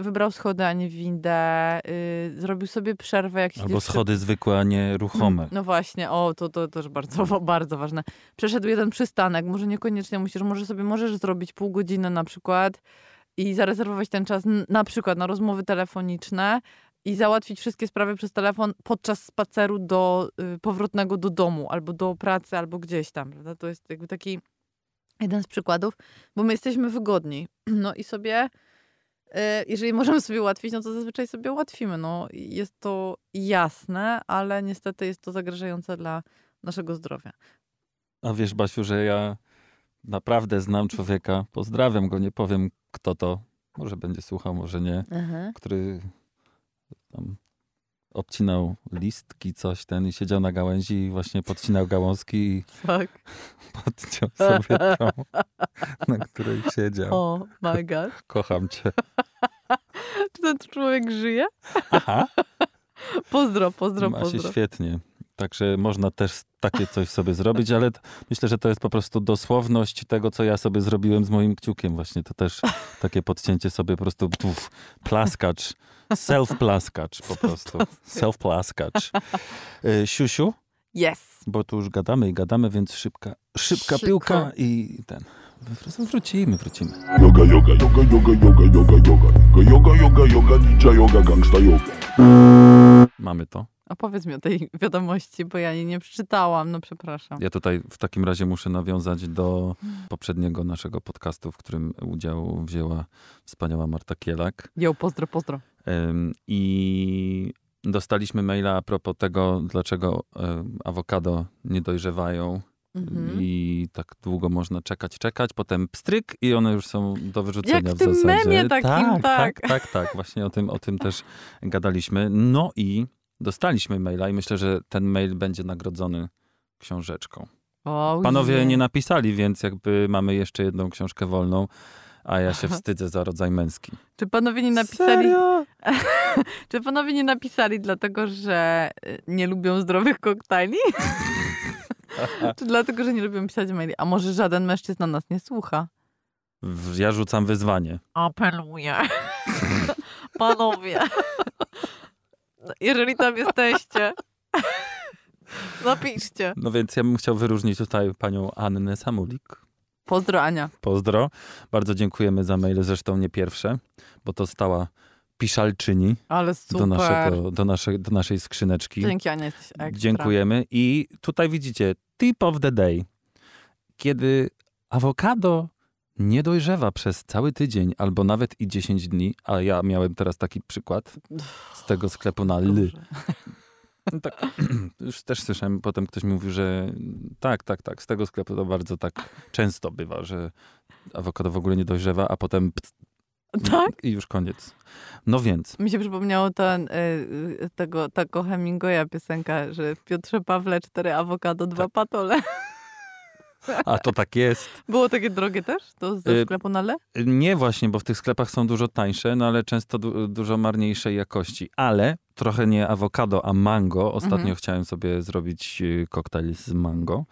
wybrał schody, a nie windę, yy, zrobił sobie przerwę, jak Albo siedzisz przy- schody zwykłe, a nie ruchome. no właśnie, o, to, to też bardzo, bardzo ważne. Przeszedł jeden przystanek, może niekoniecznie musisz, może sobie możesz zrobić pół godziny na przykład i zarezerwować ten czas na przykład na rozmowy telefoniczne i załatwić wszystkie sprawy przez telefon podczas spaceru do y, powrotnego do domu, albo do pracy, albo gdzieś tam, prawda? To jest jakby taki jeden z przykładów, bo my jesteśmy wygodni. No i sobie, y, jeżeli możemy sobie ułatwić, no to zazwyczaj sobie ułatwimy. No, jest to jasne, ale niestety jest to zagrażające dla naszego zdrowia. A wiesz, Basiu, że ja naprawdę znam człowieka, pozdrawiam go, nie powiem kto to, może będzie słuchał, może nie, który tam obcinał listki, coś ten i siedział na gałęzi i właśnie podcinał gałązki i podciął sobie tą, na której siedział. Oh my god. Kocham cię. Czy ten człowiek żyje? Aha. Pozdro, pozdro, Ma się pozdro. świetnie. Także można też takie coś sobie zrobić, ale myślę, że to jest po prostu dosłowność tego, co ja sobie zrobiłem z moim kciukiem. Właśnie to też takie podcięcie sobie po prostu puf, plaskacz, self-plaskacz po prostu. Self-plaskacz. Y, Siusiu, Yes. bo tu już gadamy i gadamy, więc szybka, szybka Szybko. piłka i ten. Wrócimy, wrócimy. Yoga, yoga, yoga, yoga, yoga, yoga, yoga. Yoga, yoga, yoga, ninja yoga, gangsta yoga. Mamy to. Opowiedz mi o tej wiadomości, bo ja jej nie przeczytałam, no przepraszam. Ja tutaj w takim razie muszę nawiązać do poprzedniego naszego podcastu, w którym udział wzięła wspaniała Marta Kielak. Jo, pozdro, pozdro. Ym, I dostaliśmy maila a propos tego, dlaczego ym, awokado nie dojrzewają Mhm. i tak długo można czekać, czekać, potem pstryk i one już są do wyrzucenia Jak w w tym zasadzie. memie takim, tak, tak. tak, tak, tak. Właśnie o tym, o tym też gadaliśmy. No i dostaliśmy maila i myślę, że ten mail będzie nagrodzony książeczką. O, Panowie je. nie napisali, więc jakby mamy jeszcze jedną książkę wolną, a ja się wstydzę za rodzaj męski. Czy panowie nie napisali? Czy panowie nie napisali dlatego, że y, nie lubią zdrowych koktajli? Czy dlatego, że nie lubią pisać maili? A może żaden mężczyzna nas nie słucha? Ja rzucam wyzwanie. Apeluję. Panowie. Jeżeli tam jesteście, napiszcie. No więc ja bym chciał wyróżnić tutaj panią Annę Samulik. Pozdro Ania. Pozdro. Bardzo dziękujemy za maile, zresztą nie pierwsze, bo to stała piszalczyni Ale super. do, naszego, do, naszej, do naszej skrzyneczki. Dzięki Ania, jesteś ekstra. Dziękujemy. I tutaj widzicie, tip of the day. Kiedy awokado nie dojrzewa przez cały tydzień albo nawet i 10 dni, a ja miałem teraz taki przykład z tego sklepu na L. No tak, już też słyszałem, potem ktoś mi mówił, że tak, tak, tak, z tego sklepu to bardzo tak często bywa, że awokado w ogóle nie dojrzewa, a potem pst, Tak? i już koniec. No więc, Mi się przypomniało ten, y, y, tego, tego Hemingwaya piosenka, że w Piotrze Pawle cztery awokado, dwa Tak. patole. A to tak jest. Było takie drogie też? To ze Y, sklepu na Le? Nie właśnie, bo w tych sklepach są dużo tańsze, no ale często du- dużo marniejszej jakości. Ale trochę nie awokado, a mango. Ostatnio Mhm. chciałem sobie zrobić y, koktajl z mango.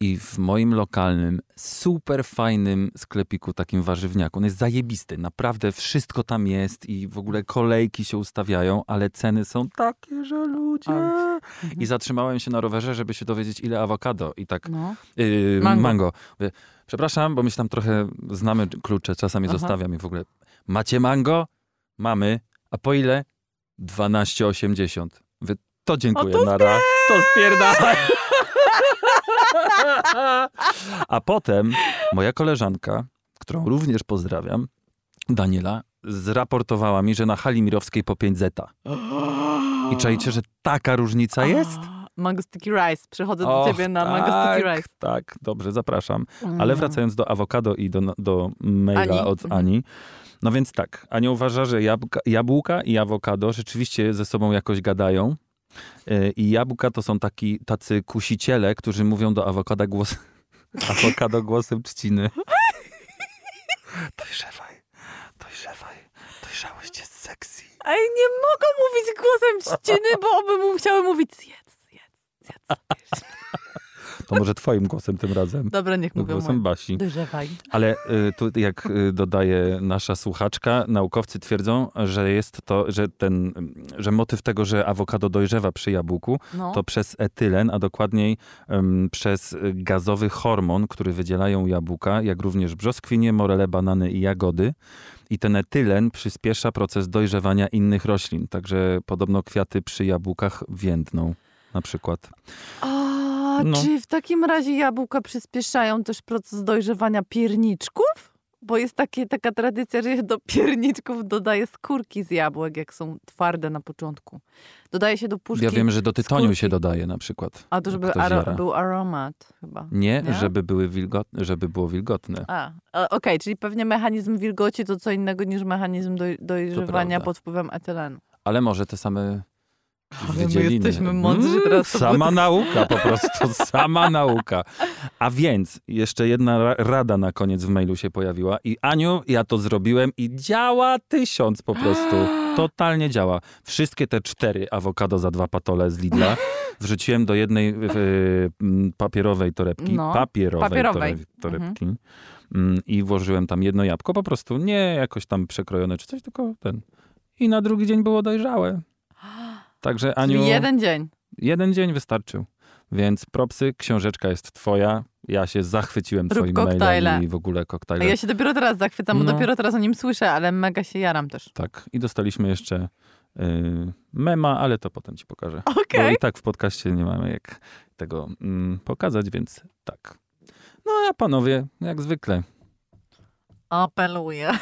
I w moim lokalnym, super fajnym sklepiku, takim warzywniaku, on jest zajebisty, naprawdę wszystko tam jest i w ogóle kolejki się ustawiają, ale ceny są takie, że ludzie... Mhm. I zatrzymałem się na rowerze, żeby się dowiedzieć, ile awokado. I tak No. Yy, Mango. mango. Przepraszam, bo my się tam trochę znamy klucze, czasami Aha. zostawiam i w ogóle. Macie mango? Mamy. A po ile? 12,80. Mówię, to dziękuję, O, to nara. To spierdalaj. A potem moja koleżanka, którą również pozdrawiam, Daniela, zraportowała mi, że na hali mirowskiej po 5 zeta. I czajcie, że taka różnica jest? A, Mango Sticky Rice. Przychodzę do Och, ciebie na Mango tak, Sticky Rice. Tak, dobrze, zapraszam. Mm. Ale wracając do awokado i do, do maila Ani. od Mhm. Ani. No więc tak, Ania uważa, że jabłka, jabłka i awokado rzeczywiście ze sobą jakoś gadają. Yy, I jabłka to są taki, tacy kusiciele, którzy mówią do awokada głos, awokado głosem trzciny. Dojrzewaj, dojrzewaj, dojrzałość jest sexy. Ej, nie mogą mówić głosem trzciny, bo oby mu chciały mówić zjedz, zjedz, zjedz. To może twoim głosem tym razem. Dobra, niech mówią Głosem moim. Basi. Dojrzewaj. Ale y, tu, jak y, dodaje nasza słuchaczka, naukowcy twierdzą, że jest to, że ten, że motyw tego, że awokado dojrzewa przy jabłku, No. to przez etylen, a dokładniej przez gazowy hormon, który wydzielają jabłka, jak również brzoskwinie, morele, banany i jagody. I ten etylen przyspiesza proces dojrzewania innych roślin. Także podobno kwiaty przy jabłkach więdną na przykład. A No. czy w takim razie jabłka przyspieszają też proces dojrzewania pierniczków? Bo jest takie, taka tradycja, że do pierniczków dodaje skórki z jabłek, jak są twarde na początku. Dodaje się do puszki. Ja wiem, że do tytoniu skórki. się dodaje na przykład. A to, żeby jara. był aromat chyba. Nie, Nie? żeby były wilgotne, żeby było wilgotne. A, okej, czyli pewnie mechanizm wilgoci to co innego niż mechanizm doj, dojrzewania pod wpływem etylenu. Ale może te same Ale my wydzieliny. jesteśmy mądrzy Mm, teraz, Sama nauka, po prostu sama nauka. A więc jeszcze jedna ra- rada na koniec w mailu się pojawiła i Aniu, ja to zrobiłem i działa tysiąc po prostu. Totalnie działa. Wszystkie te cztery awokado za dwa patole z Lidla wrzuciłem do jednej papierowej torebki. No, papierowej, papierowej. tore- torebki. Mm, I włożyłem tam jedno jabłko, po prostu nie jakoś tam przekrojone czy coś, tylko ten. I na drugi dzień było dojrzałe. Także Aniu, Czyli jeden dzień. jeden dzień wystarczył. Więc propsy, książeczka jest twoja. Ja się zachwyciłem Rób twoim koktajle. mailem i w ogóle A koktajle. ja się dopiero teraz zachwycam, bo No. dopiero teraz o nim słyszę, ale mega się jaram też. Tak. I dostaliśmy jeszcze y, mema, ale to potem ci pokażę. Bo Okej. i tak w podcaście nie mamy jak tego mm, pokazać, więc tak. No a panowie, jak zwykle. Apeluję.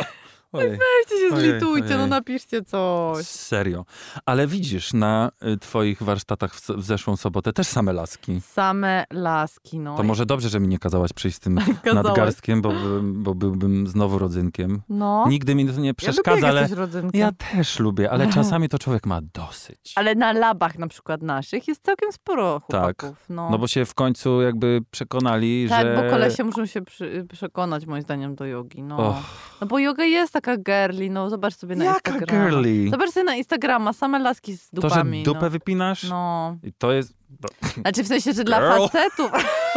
Ojej. Weźcie się Ojej, zlitujcie, no ojej. napiszcie coś. Serio. Ale widzisz, na y, twoich warsztatach w, w zeszłą sobotę też same laski. Same laski, no. To może dobrze, że mi nie kazałaś przyjść z tym Kazałaś. nadgarstkiem, bo, bo byłbym znowu rodzynkiem. No. Nigdy mi to nie ja przeszkadza, lubię, jak ale rodzynkiem. ja też lubię, ale czasami to człowiek ma dosyć. Ale na labach na przykład naszych jest całkiem sporo chłopaków. No, No bo się w końcu jakby przekonali, tak, że... bo kolesie muszą się przy, przekonać moim zdaniem do jogi. No. No bo yoga jest taka girly, no zobacz sobie na jaka Instagrama. girly? Zobacz sobie na Instagrama, same laski z To, że dupami. dupę no. wypinasz? no. I to jest... Znaczy w sensie, że dla Girl. facetów.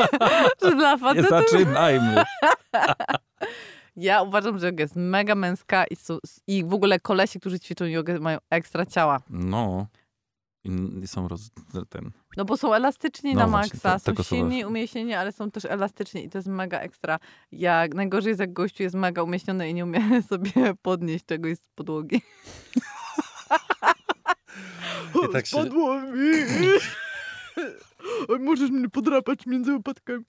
że dla Nie facetów. zaczynajmy. Ja uważam, że yoga jest mega męska i, su, i w ogóle kolesi, którzy ćwiczą jogę mają ekstra ciała. No. I, są roz... ten... No bo są elastyczni No na właśnie, maksa, są silni, umieśnieni, ale są też elastyczni i to jest mega ekstra. Jak najgorzej jest, jak gościu jest mega umieśniony i nie umie sobie podnieść czegoś z podłogi. I tak się-! Oj, Możesz mnie podrapać między łopatkami.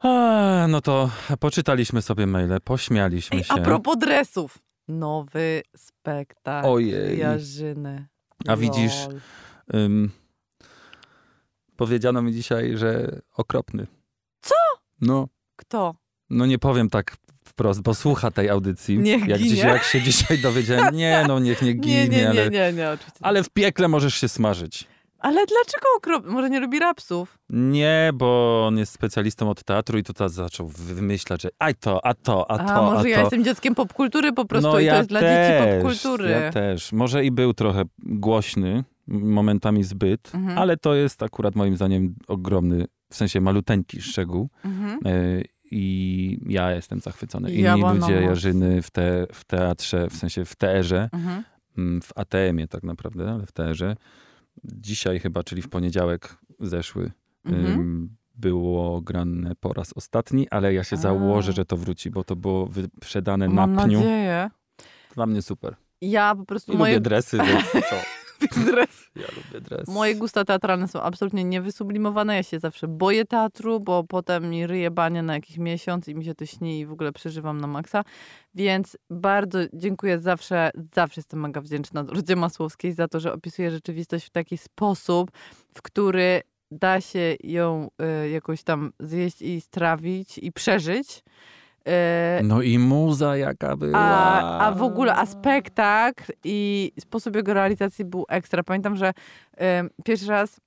A, no to poczytaliśmy sobie maile, pośmialiśmy Ej, się. a propos dresów. Nowy spektakl Ojej. Jarzyny. A widzisz. Ym, powiedziano mi dzisiaj, że okropny. Co? No, Kto? no nie powiem tak wprost, bo słucha tej audycji. Niech jak, ginie. dziś, jak się dzisiaj dowiedziałem, nie no, niech nie ginie, Nie, nie, ale, nie, nie, nie, oczywiście. ale w piekle możesz się smażyć. Ale dlaczego? Może nie lubi rapsów? Nie, bo on jest specjalistą od teatru i tutaj zaczął wy- wymyślać, że aj to, a to, a to, A może a ja to. jestem dzieckiem popkultury po prostu no i ja to jest dla też, dzieci popkultury. Ja też. Może i był trochę głośny, momentami zbyt, Mhm. ale to jest akurat moim zdaniem ogromny, w sensie maluteńki szczegół. Mhm. E, I ja jestem zachwycony. Inni Ja ludzie. Jarzyny w, te, w teatrze, w sensie w teerze, Mhm. mm, w ATM-ie tak naprawdę, ale w teerze. Dzisiaj chyba, czyli w poniedziałek zeszły, Mhm. było grane po raz ostatni, ale ja się założę, że to wróci, bo to było wyprzedane Mam na pniu. nadzieję. Dla mnie super. Ja po prostu I moje, lubię dresy, więc co? dres, Ja lubię dres. moje gusta teatralne są absolutnie niewysublimowane. Ja się zawsze boję teatru, bo potem mi ryje banie na jakiś miesiąc i mi się to śni i w ogóle przeżywam na maksa. Więc bardzo dziękuję zawsze, zawsze jestem mega wdzięczna Rudzie Masłowskiej za to, że opisuje rzeczywistość w taki sposób, w który da się ją y, jakoś tam zjeść i strawić i przeżyć. Y, No i muza jaka była. A, a w ogóle, a spektakl i sposób jego realizacji był ekstra. Pamiętam, że pierwszy raz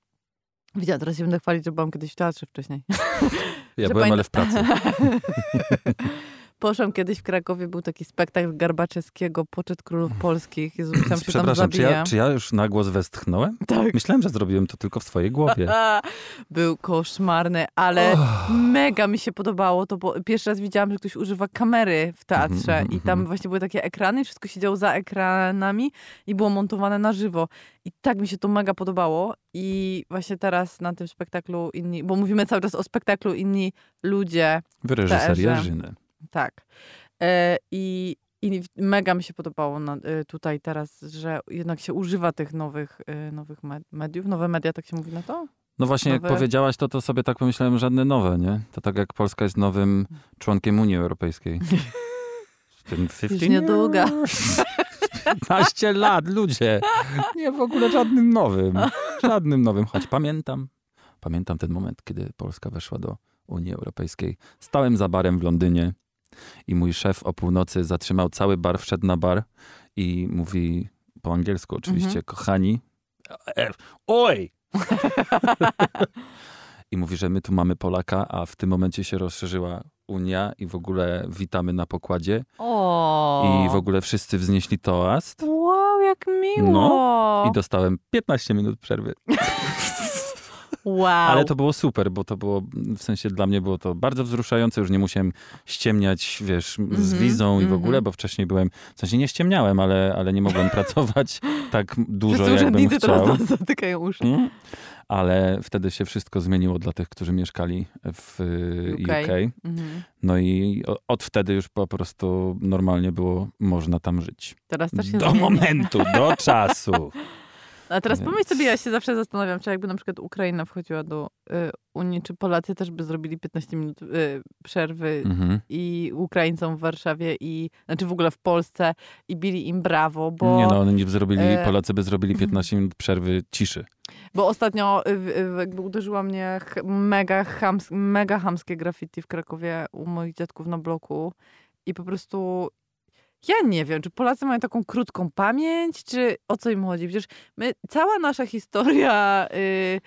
Widziałam, teraz się będę chwalić, że byłam kiedyś w teatrze wcześniej. Ja byłem, ale w pracy. Poszłam kiedyś w Krakowie, był taki spektakl Garbaczewskiego, Poczet Królów Polskich. Jezu, że się tam Przepraszam, czy ja, czy ja już na głos westchnąłem? Tak. Myślałem, że zrobiłem to tylko w swojej głowie. Był koszmarny, ale Och. mega mi się podobało to, bo pierwszy raz widziałam, że ktoś używa kamery w teatrze Mhm, i tam mhm. właśnie były takie ekrany wszystko się działo za ekranami i było montowane na żywo. I tak mi się to mega podobało i właśnie teraz na tym spektaklu inni, bo mówimy cały czas o spektaklu inni ludzie, W reżyserii Teerze. Jarzyny. Tak. E, I i mega mi się podobało na, e, tutaj teraz, że jednak się używa tych nowych, e, nowych med- mediów. Nowe media, tak się mówi na to? No właśnie, jak Nowe- powiedziałaś to, to sobie tak pomyślałem, żadne nowe, nie? To tak jak Polska jest nowym członkiem Unii Europejskiej. 15 niedługo. years. 15 lat, ludzie. Nie w ogóle żadnym nowym. Żadnym nowym, choć pamiętam. Pamiętam ten moment, kiedy Polska weszła do Unii Europejskiej. Stałem za barem w Londynie i mój szef o północy zatrzymał cały bar, wszedł na bar i mówi po angielsku oczywiście, Mhm. kochani, e, oj! I mówi, że my tu mamy Polaka, a w tym momencie się rozszerzyła Unia i w ogóle witamy na pokładzie O. i w ogóle wszyscy wznieśli toast Wow, jak miło. No, i dostałem 15 minut przerwy. Wow. Ale to było super, bo to było, w sensie dla mnie było to bardzo wzruszające. Już nie musiałem ściemniać, wiesz, z Mhm, wizą i w mhm. ogóle, bo wcześniej byłem, w sensie nie ściemniałem, ale, ale nie mogłem pracować tak dużo, Wszyscy jakbym chciał. teraz zatykają uszy. Mm. Ale wtedy się wszystko zmieniło dla tych, którzy mieszkali w y, UK. UK. Mhm. No i od wtedy już po prostu normalnie było można tam żyć. Teraz też się Do momentu, do czasu. A teraz Więc- pomyśl sobie, ja się zawsze zastanawiam, czy jakby na przykład Ukraina wchodziła do y, Unii, czy Polacy też by zrobili 15 minut y, przerwy Mhm. i Ukraińcom w Warszawie i, znaczy w ogóle w Polsce i bili im brawo, bo, Nie no, oni nie zrobili, e, Polacy by zrobili 15 minut przerwy ciszy. bo ostatnio y, y, jakby uderzyła mnie mega, chams, mega chamskie graffiti w Krakowie u moich dziadków na bloku i po prostu ja nie wiem, czy Polacy mają taką krótką pamięć, czy o co im chodzi? Przecież my, cała nasza historia y,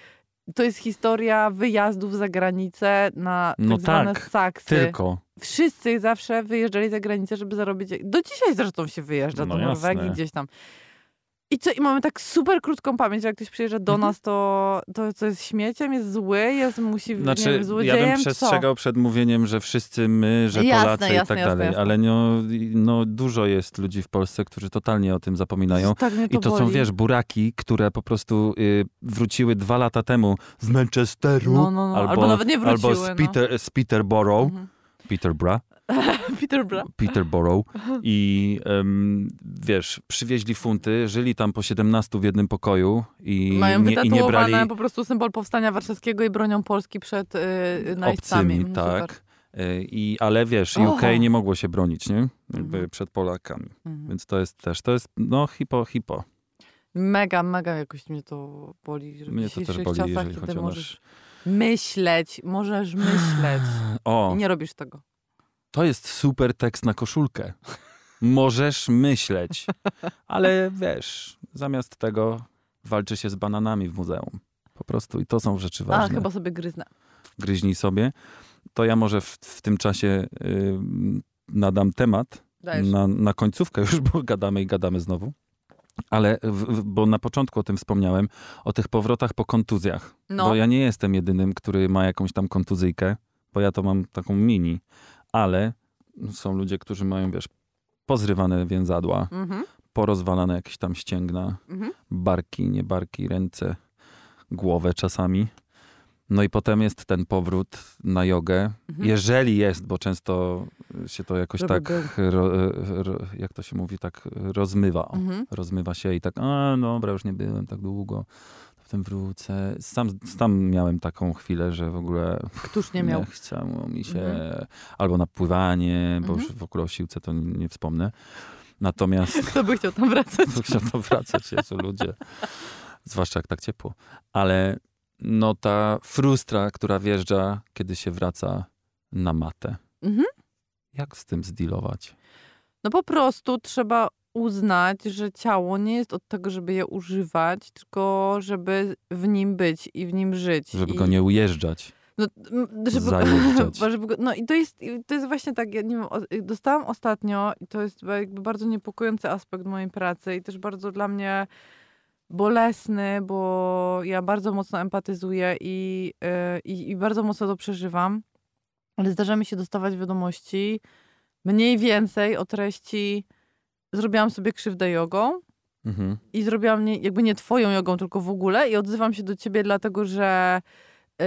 to jest historia wyjazdów za granicę na tak No zwane tak, saksy. Tylko. Wszyscy zawsze wyjeżdżali za granicę, żeby zarobić. Do dzisiaj zresztą się wyjeżdża No do Norwegii jasne. gdzieś tam. I co, i mamy tak super krótką pamięć, że jak ktoś przyjeżdża do Mhm. nas, to, to co jest śmieciem, jest zły, jest, musi, nie Znaczy, wiem, ja złodziejem, bym przestrzegał przed mówieniem, że wszyscy my, że Jasne, Polacy i jasne, tak jasne, dalej, jasne. ale no, no, dużo jest ludzi w Polsce, którzy totalnie o tym co? zapominają. Tak to I to są, boli. wiesz, buraki, które po prostu y, wróciły dwa lata temu z Manchesteru No, no, no. Albo nawet nie albo wróciły, z, no. Peter, z Peterborough, Mhm. Peterborough, Peter Bra. Peterborough i em, wiesz, przywieźli funty, żyli tam po 17 w jednym pokoju i Mają nie, i nie brali po prostu symbol powstania warszawskiego i bronią Polski przed y, najeźdźcami. obcymi, super. tak. Y, I, ale wiesz. UK nie mogło się bronić, nie? Jakby Mhm. przed Polakami. Mhm. Więc to jest też, to jest no hipo, hipo. Mega, mega jakoś mnie to boli, że w Mnie to też boli, czasach, jeżeli kiedy chodzi o możesz nasz... myśleć, możesz myśleć. O, I nie robisz tego. To jest super tekst na koszulkę. Możesz myśleć, ale wiesz, zamiast tego walczy się z bananami w muzeum. Po prostu i to są rzeczy A, ważne. chyba sobie gryznę. Gryźnij sobie. To ja może w, w tym czasie y, nadam temat na, na końcówkę już, bo gadamy i gadamy znowu. Ale, w, bo na początku o tym wspomniałem, o tych powrotach po kontuzjach. No. Bo ja nie jestem jedynym, który ma jakąś tam kontuzyjkę, bo ja to mam taką mini. Ale są ludzie, którzy mają, wiesz, pozrywane więzadła, Mhm. porozwalane jakieś tam ścięgna, Mhm. barki, nie barki, ręce, głowę czasami. No i potem jest ten powrót na jogę. Mhm. Jeżeli jest, bo często się to jakoś Żeby tak, ro, ro, jak to się mówi, tak rozmywa. Mhm. Rozmywa się i tak, a dobra, już nie byłem tak długo, potem wrócę. Sam, sam miałem taką chwilę, że w ogóle Któż nie miał? chciało mi się, Mhm. albo na pływanie, bo Mhm. już w ogóle o siłce to nie, nie wspomnę. Natomiast Kto by chciał tam wracać? to chciał to wracać, Jezu, ludzie. Zwłaszcza jak tak ciepło. Ale no ta frustra, która wjeżdża, kiedy się wraca na matę. Mhm. Jak z tym zdealować? No po prostu trzeba uznać, że ciało nie jest od tego, żeby je używać, tylko żeby w nim być i w nim żyć. Żeby I, go nie ujeżdżać. No, żeby, żeby no i to jest, to jest właśnie tak, ja nie wiem, o- dostałam ostatnio i to jest jakby bardzo niepokojący aspekt mojej pracy i też bardzo dla mnie bolesny, bo ja bardzo mocno empatyzuję i, yy, i, i bardzo mocno to przeżywam, ale zdarza mi się dostawać wiadomości mniej więcej o treści zrobiłam sobie krzywdę jogą, Mhm. i zrobiłam nie, jakby nie twoją jogą, tylko w ogóle i odzywam się do ciebie dlatego, że y,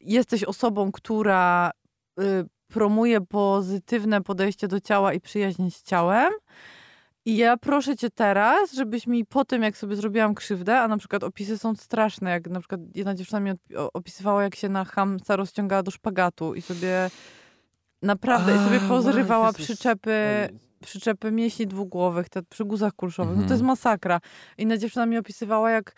jesteś osobą, która y, promuje pozytywne podejście do ciała i przyjaźń z ciałem. I ja proszę cię teraz, żebyś mi po tym, jak sobie zrobiłam krzywdę, a na przykład opisy są straszne, jak na przykład jedna dziewczyna mi opisywała, jak się na hamca rozciągała do szpagatu i sobie naprawdę, i sobie A, pozrywała przyczepy przyczepy mięśni dwugłowych, te przy guzach kulszowych. No to Mhm. jest masakra. Inna dziewczyna mi opisywała, jak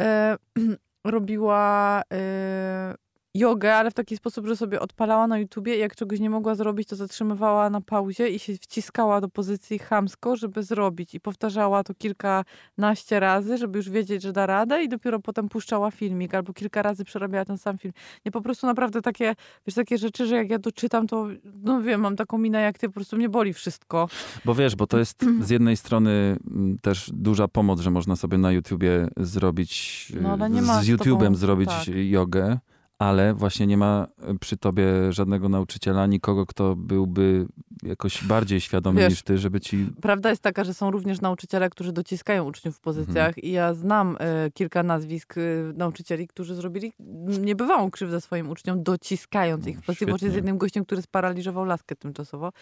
e, robiła e, jogę, ale w taki sposób, że sobie odpalała na YouTubie i jak czegoś nie mogła zrobić, to zatrzymywała na pauzie i się wciskała do pozycji chamsko, żeby zrobić. I powtarzała to kilkanaście razy, żeby już wiedzieć, że da radę i dopiero potem puszczała filmik albo kilka razy przerabiała ten sam film. Nie, po prostu naprawdę takie, wiesz, takie rzeczy, że jak ja to czytam, to no wiem, mam taką minę jak ty, po prostu mnie boli wszystko. Bo wiesz, bo to jest z jednej strony mm, też duża pomoc, że można sobie na YouTubie zrobić, No, nie z z YouTube'em tobą- zrobić tak. jogę, ale właśnie nie ma przy tobie żadnego nauczyciela, nikogo, kto byłby jakoś bardziej świadomy Wiesz, niż ty, żeby ci... Prawda jest taka, że są również nauczyciele, którzy dociskają uczniów w pozycjach Mhm. i ja znam e, kilka nazwisk e, nauczycieli, którzy zrobili niebywałą krzywdę swoim uczniom, dociskając No, ich w pozycji, bo jest świetnie. jednym gościem, który sparaliżował laskę tymczasowo.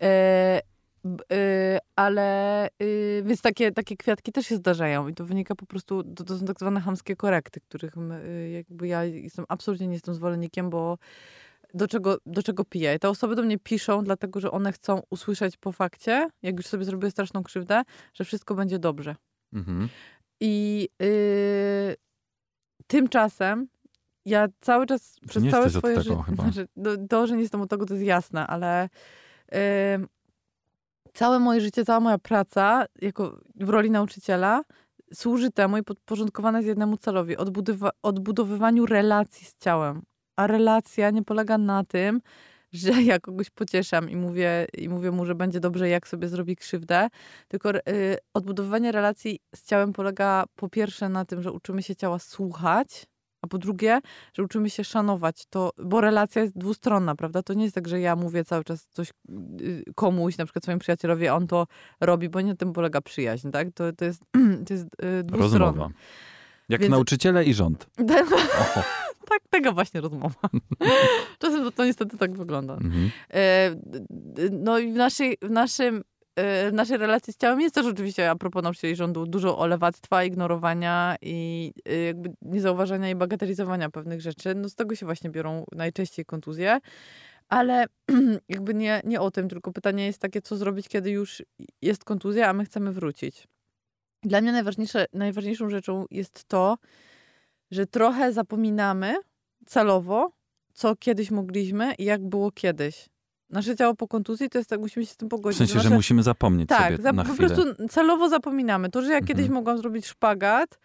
E, e, ale e, więc takie, takie kwiatki też się zdarzają i to wynika po prostu, to, to są tak zwane chamskie korekty, których my, e, jakby ja jestem absolutnie nie jestem zwolennikiem, bo do czego, do czego piję. Te osoby do mnie piszą, dlatego że one chcą usłyszeć po fakcie, jak już sobie zrobiły straszną krzywdę, że wszystko będzie dobrze. mhm. I yy, tymczasem ja cały czas przez nie całe swoje życie. Znaczy, no, to, że nie jestem od tego, to jest jasne, ale yy, całe moje życie, cała moja praca jako w roli nauczyciela służy temu i podporządkowana jest jednemu celowi odbudowa- odbudowywaniu relacji z ciałem. A relacja nie polega na tym, że ja kogoś pocieszam i mówię, i mówię mu, że będzie dobrze, jak sobie zrobi krzywdę. Tylko y, odbudowywanie relacji z ciałem polega po pierwsze na tym, że uczymy się ciała słuchać, a po drugie, że uczymy się szanować to, bo relacja jest dwustronna, prawda? To nie jest tak, że ja mówię cały czas coś y, komuś, na przykład swoim przyjacielowi, a on to robi, bo nie na tym polega przyjaźń, tak? To, to jest, to jest y, dwustronna. Rozmowa. Jak Więc- nauczyciele i rząd. tak, taka właśnie rozmowa. Czasem to, to niestety tak wygląda. Mhm. E, No i w naszej, w naszym w naszej relacji z ciałem jest też oczywiście, a propos nauczycieli rządu, dużo olewactwa, ignorowania i e, jakby niezauważania i bagatelizowania pewnych rzeczy. No z tego się właśnie biorą najczęściej kontuzje. Ale jakby nie, nie o tym, tylko pytanie jest takie, co zrobić, kiedy już jest kontuzja, a my chcemy wrócić. Dla mnie najważniejsze, najważniejszą rzeczą jest to, że trochę zapominamy celowo, co kiedyś mogliśmy i jak było kiedyś. Nasze ciało po kontuzji to jest tak, musimy się z tym W pogodzić. sensie, że Nasze- musimy zapomnieć tak, sobie za, na po chwilę. prostu celowo zapominamy. To, że ja kiedyś Mhm. mogłam zrobić szpagat,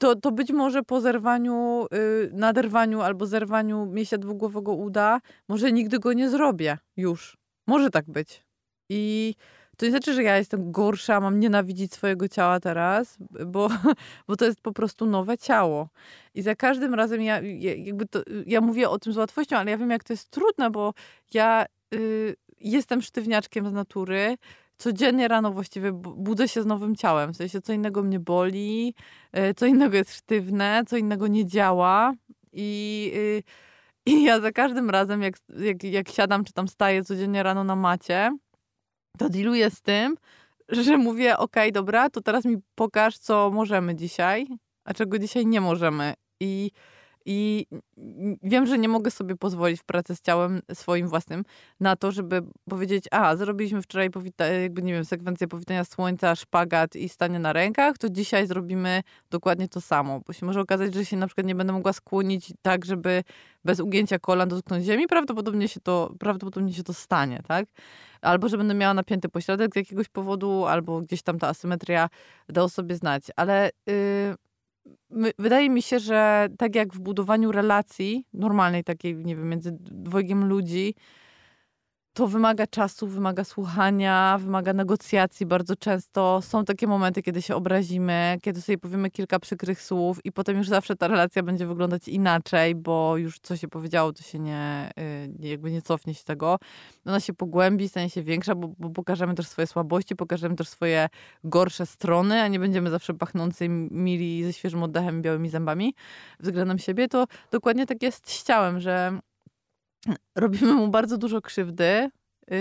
to, to być może po zerwaniu, y, naderwaniu albo zerwaniu mięśnia dwugłowego uda, może nigdy go nie zrobię już. Może tak być. I to nie znaczy, że ja jestem gorsza, mam nienawidzić swojego ciała teraz, bo, bo to jest po prostu nowe ciało. I za każdym razem ja, ja, jakby to, ja mówię o tym z łatwością, ale ja wiem, jak to jest trudne, bo ja y, jestem sztywniaczkiem z natury. Codziennie rano właściwie bu- budzę się z nowym ciałem. W sensie, co innego mnie boli, y, co innego jest sztywne, co innego nie działa. I, y, i ja za każdym razem, jak, jak, jak siadam czy tam staję codziennie rano na macie, to dealuję z tym, że mówię, okej, dobra, to teraz mi pokaż, co możemy dzisiaj, a czego dzisiaj nie możemy. I, I wiem, że nie mogę sobie pozwolić w pracy z ciałem swoim własnym na to, żeby powiedzieć, a zrobiliśmy wczoraj jakby, nie wiem, sekwencję powitania słońca, szpagat i stanie na rękach, to dzisiaj zrobimy dokładnie to samo. Bo się może okazać, że się na przykład nie będę mogła skłonić tak, żeby bez ugięcia kolan dotknąć ziemi, prawdopodobnie się to, prawdopodobnie się to stanie, tak? Albo że będę miała napięty pośladek z jakiegoś powodu, albo gdzieś tam ta asymetria da o sobie znać. Ale yy, wydaje mi się, że tak jak w budowaniu relacji, normalnej takiej, nie wiem, między dwojgiem ludzi, to wymaga czasu, wymaga słuchania, wymaga negocjacji bardzo często. Są takie momenty, kiedy się obrazimy, kiedy sobie powiemy kilka przykrych słów i potem już zawsze ta relacja będzie wyglądać inaczej, bo już co się powiedziało, to się nie, y, jakby nie cofnie się tego. Ona się pogłębi, stanie się większa, bo, bo pokażemy też swoje słabości, pokażemy też swoje gorsze strony, a nie będziemy zawsze pachnący, mili, ze świeżym oddechem białymi zębami względem siebie. To dokładnie tak jest z ciałem, że robimy mu bardzo dużo krzywdy, yy,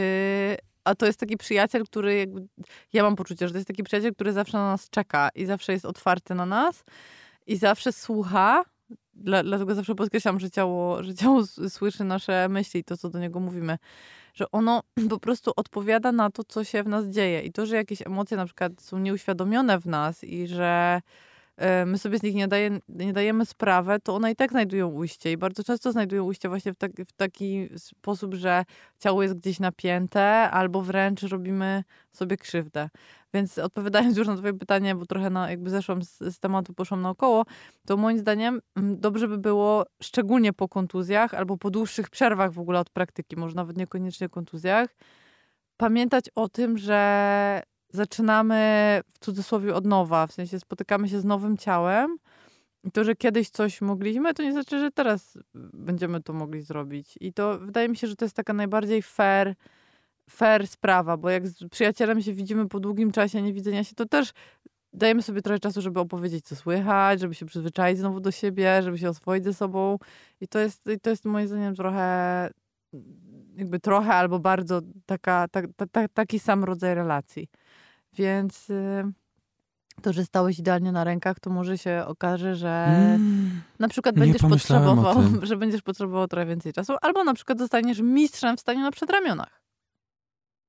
a to jest taki przyjaciel, który jakby, ja mam poczucie, że to jest taki przyjaciel, który zawsze na nas czeka i zawsze jest otwarty na nas i zawsze słucha. Dla, dlatego zawsze podkreślam, że ciało, że ciało słyszy nasze myśli i to, co do niego mówimy. Że ono po prostu odpowiada na to, co się w nas dzieje. I to, że jakieś emocje na przykład są nieuświadomione w nas i że my sobie z nich nie, daje, nie dajemy sprawę, to one i tak znajdują ujście. I bardzo często znajdują ujście właśnie w, tak, w taki sposób, że ciało jest gdzieś napięte, albo wręcz robimy sobie krzywdę. Więc odpowiadając już na twoje pytanie, bo trochę na, jakby zeszłam z, z tematu, poszłam naokoło, to moim zdaniem mm, dobrze by było, szczególnie po kontuzjach albo po dłuższych przerwach w ogóle od praktyki, może nawet niekoniecznie kontuzjach, pamiętać o tym, że zaczynamy w cudzysłowie od nowa, w sensie spotykamy się z nowym ciałem. I to, że kiedyś coś mogliśmy, to nie znaczy, że teraz będziemy to mogli zrobić. I to wydaje mi się, że to jest taka najbardziej fair, fair sprawa, bo jak z przyjacielem się widzimy po długim czasie niewidzenia się, to też dajemy sobie trochę czasu, żeby opowiedzieć, co słychać, żeby się przyzwyczaić znowu do siebie, żeby się oswoić ze sobą. I to jest, i to jest moim zdaniem trochę, jakby trochę albo bardzo taka, ta, ta, ta, taki sam rodzaj relacji. Więc y, to, że stałeś idealnie na rękach, to może się okaże, że Mm. na przykład będziesz potrzebował, że będziesz potrzebował trochę więcej czasu, albo na przykład zostaniesz mistrzem w staniu na przedramionach.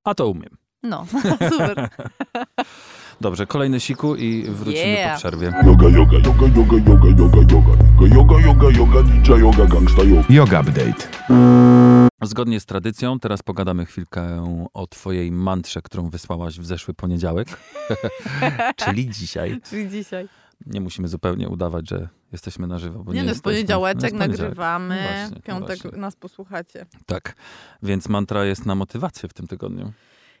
A to umiem. No, super. Dobrze, kolejny siku i wrócimy Yeah. po przerwie. Yoga, yoga, yoga, yoga, yoga, yoga, yoga. Yoga, yoga, yoga, ninja yoga, gangsta yoga. Yoga Update. Zgodnie z tradycją, teraz pogadamy chwilkę o twojej mantrze, którą wysłałaś w zeszły poniedziałek, czyli dzisiaj. Czyli dzisiaj. Nie musimy zupełnie udawać, że jesteśmy na żywo. Bo Nie, nie no, jest poniedziałeczek, poniedziałek. nagrywamy, No właśnie, no piątek właśnie. nas posłuchacie. Tak, więc mantra jest na motywację w tym tygodniu.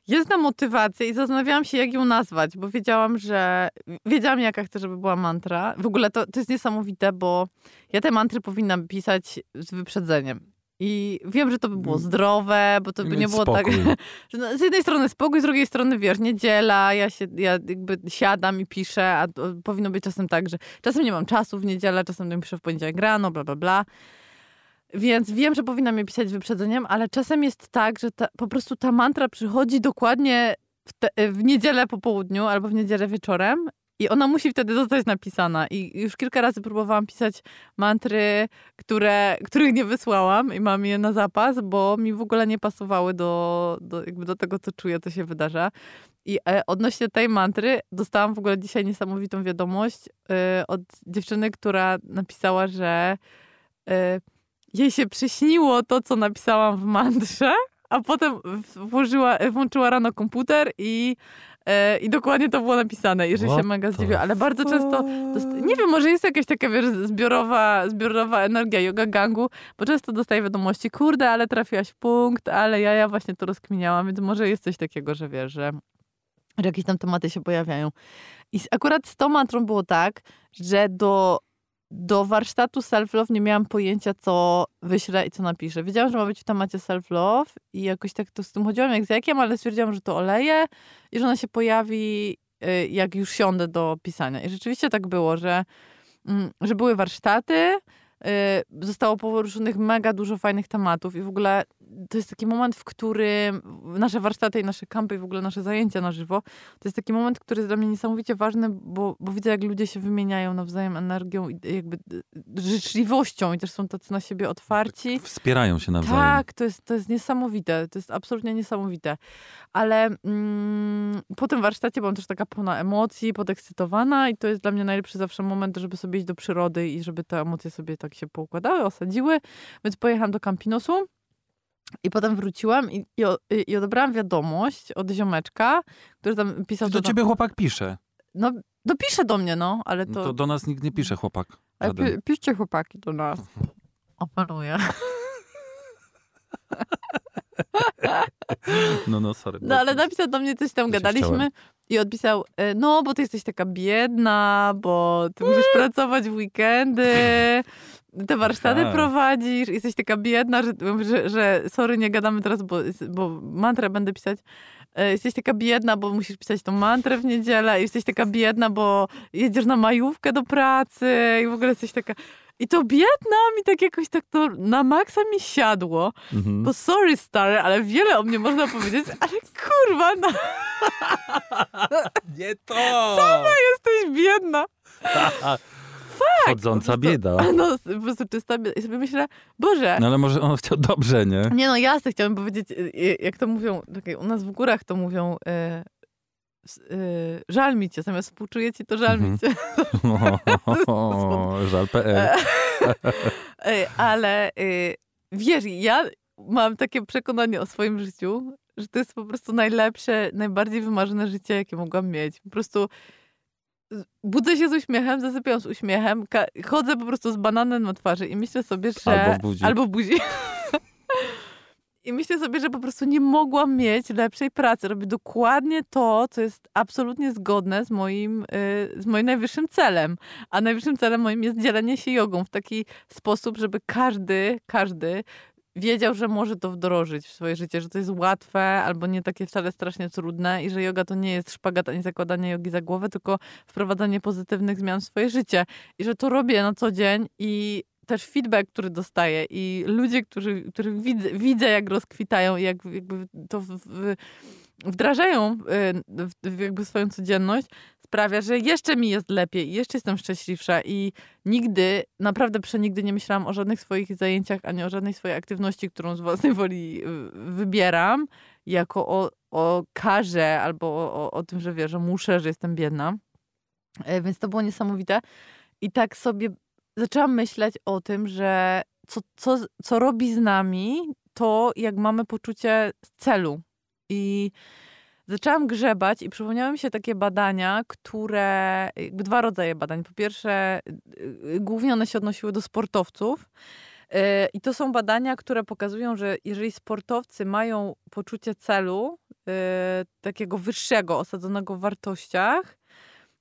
Jest na motywację i zastanawiałam się, jak ją nazwać, bo wiedziałam, że. Wiedziałam, jaka chcę, żeby była mantra. W ogóle to, to jest niesamowite, bo ja te mantry powinnam pisać z wyprzedzeniem. I wiem, że to by było Mm. zdrowe, bo to by nie było tak. spokój. Że no, z jednej strony spokój, z drugiej strony wiesz, niedziela, ja się, ja jakby siadam i piszę, a powinno być czasem tak, że czasem nie mam czasu w niedzielę, czasem piszę w poniedziałek rano, bla, bla, bla. Więc wiem, że powinnam je pisać wyprzedzeniem, ale czasem jest tak, że ta, po prostu ta mantra przychodzi dokładnie w, te, w niedzielę po południu albo w niedzielę wieczorem i ona musi wtedy zostać napisana. I już kilka razy próbowałam pisać mantry, które, których nie wysłałam i mam je na zapas, bo mi w ogóle nie pasowały do, do, jakby do tego, co czuję, co się wydarza. I e, odnośnie tej mantry dostałam w ogóle dzisiaj niesamowitą wiadomość e, od dziewczyny, która napisała, że e, jej się przyśniło to, co napisałam w mantrze, a potem włożyła, włączyła rano komputer i, i dokładnie to było napisane i że się mega the zdziwiła. Ale bardzo często, nie wiem, może jest jakaś taka wiesz, zbiorowa, zbiorowa energia yoga gangu, bo często dostaję wiadomości, kurde, ale trafiłaś w punkt, ale ja, ja właśnie to rozkminiałam, więc może jest coś takiego, że wiesz, że że jakieś tam tematy się pojawiają. I akurat z tą mantrą było tak, że do, do warsztatu self-love nie miałam pojęcia, co wyślę i co napiszę. Wiedziałam, że ma być w temacie self-love i jakoś tak to z tym chodziłam jak z jakiem, ale stwierdziłam, że to oleję i że ona się pojawi, y, jak już siądę do pisania. I rzeczywiście tak było, że, mm, że były warsztaty, y, zostało poruszonych mega dużo fajnych tematów i w ogóle to jest taki moment, w którym nasze warsztaty i nasze kampy i w ogóle nasze zajęcia na żywo, to jest taki moment, który jest dla mnie niesamowicie ważny, bo, bo widzę, jak ludzie się wymieniają nawzajem energią i jakby y, życzliwością i też są tacy na siebie otwarci. Wspierają się nawzajem. Tak, to jest, to jest niesamowite, to jest absolutnie niesamowite. Ale mm, po tym warsztacie byłam też taka pełna emocji, podekscytowana i to jest dla mnie najlepszy zawsze moment, żeby sobie iść do przyrody i żeby te emocje sobie tak się poukładały, osadziły. Więc pojechałam do Campinosu i potem wróciłam i, i, i odebrałam wiadomość od ziomeczka, który tam pisał... Do że ciebie chłopak pisze. No, dopisze do mnie, no, ale to... No to do nas nikt nie pisze chłopak. ale pi, piszcie chłopaki do nas. Apeluję. No, no, sorry. No ale napisał do mnie coś tam, gadaliśmy chciałem. i odpisał, e, no bo ty jesteś taka biedna, bo ty musisz pracować w weekendy, te warsztaty Tak. prowadzisz, jesteś taka biedna, że, że, że sorry, nie gadamy teraz, bo, bo mantrę będę pisać. E, Jesteś taka biedna, bo musisz pisać tą mantrę w niedzielę. Jesteś taka biedna, bo jedziesz na majówkę do pracy i w ogóle jesteś taka... I to biedna mi tak jakoś tak to na maksa mi siadło. Mhm. Bo sorry stary, ale wiele o mnie można powiedzieć, ale kurwa, no, Nie to! jesteś biedna. Chodząca bieda. No, po prostu czysta bieda. I sobie myślę, Boże, No ale może on chciał dobrze, nie? nie no jasne, chciałabym powiedzieć, y, y, jak to mówią, u nas w górach to mówią, y, s- y, żal mi cię, zamiast współczuję ci, to żal mi cię. Żal.pl. Ale y, wiesz, ja mam takie przekonanie o swoim życiu, że to jest po prostu najlepsze, najbardziej wymarzone życie, jakie mogłam mieć. Po prostu budzę się z uśmiechem, zasypiam z uśmiechem, chodzę po prostu z bananem na twarzy i myślę sobie, że... Albo w buzi. Albo w buzi. I myślę sobie, że po prostu nie mogłam mieć lepszej pracy. Robię dokładnie to, co jest absolutnie zgodne z moim, y, z moim najwyższym celem. A najwyższym celem moim jest dzielenie się jogą w taki sposób, żeby każdy, każdy wiedział, że może to wdrożyć w swoje życie, że to jest łatwe albo nie takie wcale strasznie trudne i że yoga to nie jest szpagat ani zakładanie jogi za głowę, tylko wprowadzanie pozytywnych zmian w swoje życie. I że to robię na co dzień i też feedback, który dostaję i ludzie, którzy, których widzę, widzę, jak rozkwitają i jak jakby to w, w, wdrażają y, w, w jakby swoją codzienność, sprawia, że jeszcze mi jest lepiej jeszcze jestem szczęśliwsza i nigdy, naprawdę przenigdy nie myślałam o żadnych swoich zajęciach, ani o żadnej swojej aktywności, którą z własnej woli y, wybieram, jako o, o karze albo o, o, tym, że wiesz, że muszę, że jestem biedna. E, Więc to było niesamowite. I tak sobie zaczęłam myśleć o tym, że co, co, co robi z nami to, jak mamy poczucie celu. I zaczęłam grzebać i przypomniały mi się takie badania, które, dwa rodzaje badań. Po pierwsze, y, głównie one się odnosiły do sportowców. Y, I to są badania, które pokazują, że jeżeli sportowcy mają poczucie celu, y, takiego wyższego, osadzonego w wartościach,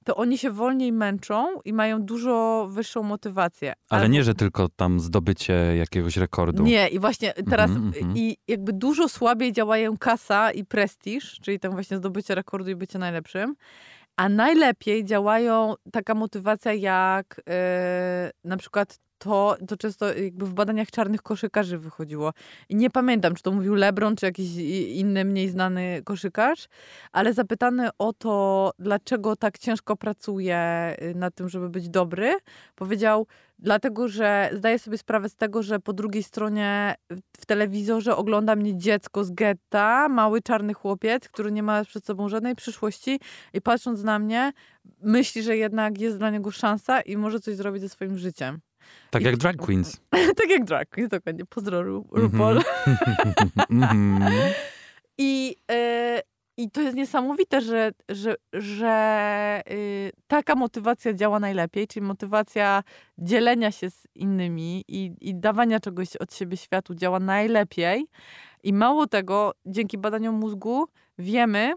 to oni się wolniej męczą i mają dużo wyższą motywację. Ale Albo- nie, że tylko tam zdobycie jakiegoś rekordu. nie, i właśnie teraz Mhm, mhm. i jakby dużo słabiej działają kasa i prestiż, czyli tam właśnie zdobycie rekordu i bycie najlepszym. A najlepiej działają taka motywacja jak e, na przykład to, to często jakby w badaniach czarnych koszykarzy wychodziło. I nie pamiętam, czy to mówił LeBron, czy jakiś inny, mniej znany koszykarz, ale zapytany o to, dlaczego tak ciężko pracuje y, nad tym, żeby być dobry, powiedział, dlatego że zdaję sobie sprawę z tego, że po drugiej stronie w telewizorze ogląda mnie dziecko z getta, mały czarny chłopiec, który nie ma przed sobą żadnej przyszłości i patrząc na mnie, myśli, że jednak jest dla niego szansa i może coś zrobić ze swoim życiem. Tak jak drag queens. tak jak drag queens, dokładnie. Pozdro Ru- Mhm. RuPaul. Mhm. I, e, I to jest niesamowite, że, że, że y, taka motywacja działa najlepiej, czyli motywacja dzielenia się z innymi i, i dawania czegoś od siebie światu działa najlepiej. I mało tego, dzięki badaniom mózgu wiemy,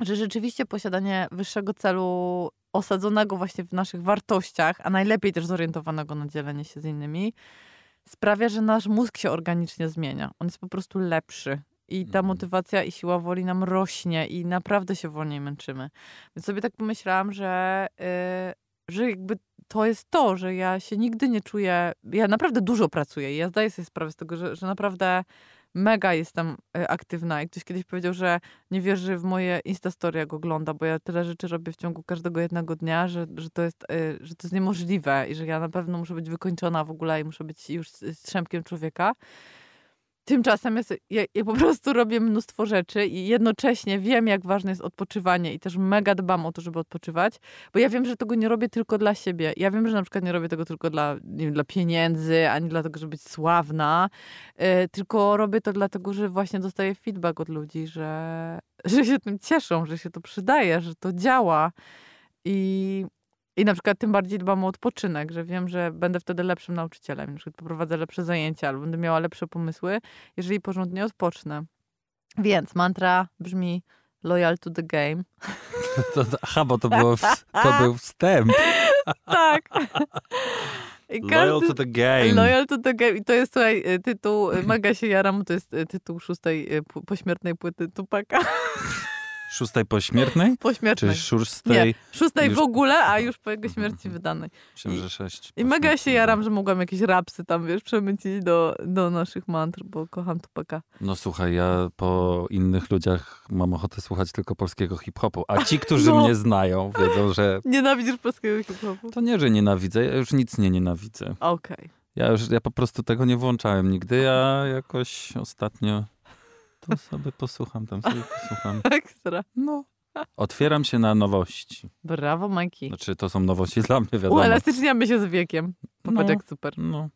że rzeczywiście posiadanie wyższego celu osadzonego właśnie w naszych wartościach, a najlepiej też zorientowanego na dzielenie się z innymi, sprawia, że nasz mózg się organicznie zmienia. On jest po prostu lepszy. I ta Mhm. motywacja i siła woli nam rośnie i naprawdę się wolniej męczymy. Więc sobie tak pomyślałam, że, yy, że jakby to jest to, że ja się nigdy nie czuję. Ja naprawdę dużo pracuję i ja zdaję sobie sprawę z tego, że, że naprawdę mega jestem y, aktywna. I ktoś kiedyś powiedział, że nie wierzy w moje Instastory, jak ogląda, bo ja tyle rzeczy robię w ciągu każdego jednego dnia, że, że, to, jest, y, że to jest niemożliwe i że ja na pewno muszę być wykończona w ogóle i muszę być już strzępkiem człowieka. Tymczasem ja, se- ja, ja po prostu robię mnóstwo rzeczy i jednocześnie wiem, jak ważne jest odpoczywanie i też mega dbam o to, żeby odpoczywać, bo ja wiem, że tego nie robię tylko dla siebie. Ja wiem, że na przykład nie robię tego tylko dla, wiem, dla pieniędzy, ani dlatego, żeby być sławna, y, tylko robię to dlatego, że właśnie dostaję feedback od ludzi, że, że się tym cieszą, że się to przydaje, że to działa. I, I na przykład tym bardziej dbam o odpoczynek, że wiem, że będę wtedy lepszym nauczycielem, na przykład poprowadzę lepsze zajęcia albo będę miała lepsze pomysły, jeżeli porządnie odpocznę. Więc mantra brzmi loyal to the game. To, to, aha, bo to, było to był wstęp. tak. I Loyal to the game. Loyal to the game. I to jest, słuchaj, y, tytuł, y, mega się jaram, to jest y, tytuł szóstej pośmiertnej płyty Tupaka. Szóstej pośmiertnej? Czy Pośmiertnej. szóstej? Nie, szóstej już- w ogóle, a już po jego śmierci wydanej. Myślałem, że sześć. I mega się jaram, że mogłam jakieś rapsy tam, wiesz, przemycić do, do naszych mantr, bo kocham Tupaka. No słuchaj, ja po innych ludziach mam ochotę słuchać tylko polskiego hip-hopu. A ci, którzy No. mnie znają, wiedzą, że Nienawidzisz polskiego hip-hopu? to nie, że nienawidzę. Ja już nic nie nienawidzę. Okej. Ja już, ja po prostu tego nie włączałem nigdy. Ja jakoś ostatnio to sobie posłucham, tam sobie posłucham. Ekstra. No, Otwieram się na nowości. Brawo, Majki. Znaczy, to są nowości dla mnie, wiadomo. Uelastyczniamy się z wiekiem. Popatrz No. jak super. No.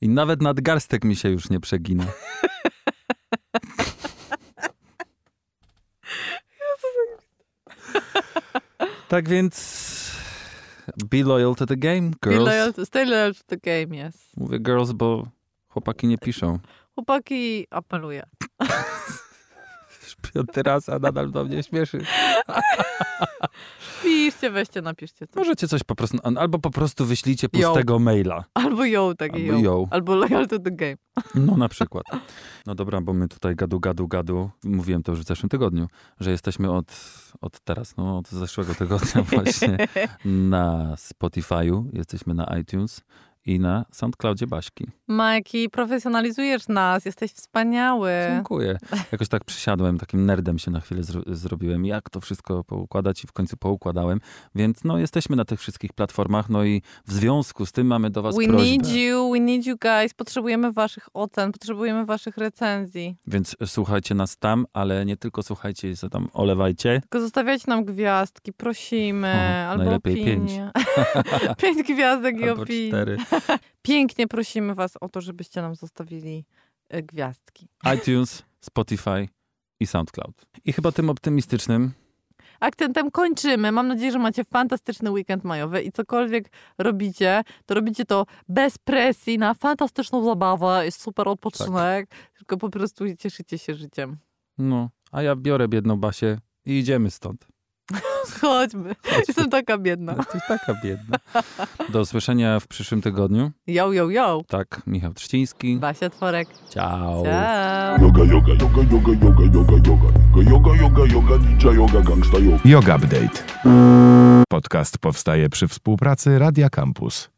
I nawet nadgarstek mi się już nie przegina. tak więc be loyal to the game, Be girls. loyal to, stay loyal to the game, yes. Mówię girls, bo chłopaki nie piszą. Chłopaki apeluję. Piąty raz, a nadal do mnie śmieszy. Piszcie, weźcie, napiszcie to. Możecie coś po prostu, albo po prostu wyślijcie pustego maila. Albo yo, takie Albo yo. yo. Albo loyal to the game. No na przykład. No dobra, bo my tutaj gadu, gadu, gadu. Mówiłem to już w zeszłym tygodniu, że jesteśmy od, od teraz, no od zeszłego tygodnia właśnie na Spotify'u, jesteśmy na iTunes i na SoundCloudzie Baśki. Majki, profesjonalizujesz nas, jesteś wspaniały. Dziękuję. Jakoś tak przysiadłem, takim nerdem się na chwilę zro zrobiłem, jak to wszystko poukładać i w końcu poukładałem. Więc no jesteśmy na tych wszystkich platformach, no i w związku z tym mamy do was We prośbę. need you, we need you guys. Potrzebujemy waszych ocen, potrzebujemy waszych recenzji. Więc słuchajcie nas tam, ale nie tylko słuchajcie, co tam olewajcie. Tylko zostawiajcie nam gwiazdki, prosimy. O, albo najlepiej opinie. pięć gwiazdek i Albo opinii. cztery. Pięknie prosimy was o to, żebyście nam zostawili e, gwiazdki. iTunes, Spotify i SoundCloud. I chyba tym optymistycznym Akcentem kończymy. Mam nadzieję, że macie fantastyczny weekend majowy i cokolwiek robicie, to robicie to bez presji, na fantastyczną zabawę, jest super odpoczynek, tylko po prostu cieszycie się życiem. No, a ja biorę biedną Basię i idziemy stąd. Chodźmy. Jestem taka biedna. Jesteś taka biedna. Do usłyszenia w przyszłym tygodniu. Yo, yo, yo. Tak, Michał Trzciński. Basia Tworek. Ciao. Ciao. Yoga, yoga, yoga, yoga, yoga, yoga, yoga. Yoga, yoga, yoga, ninja yoga, gangsta yoga. Yoga Update. Podcast powstaje przy współpracy Radia Campus.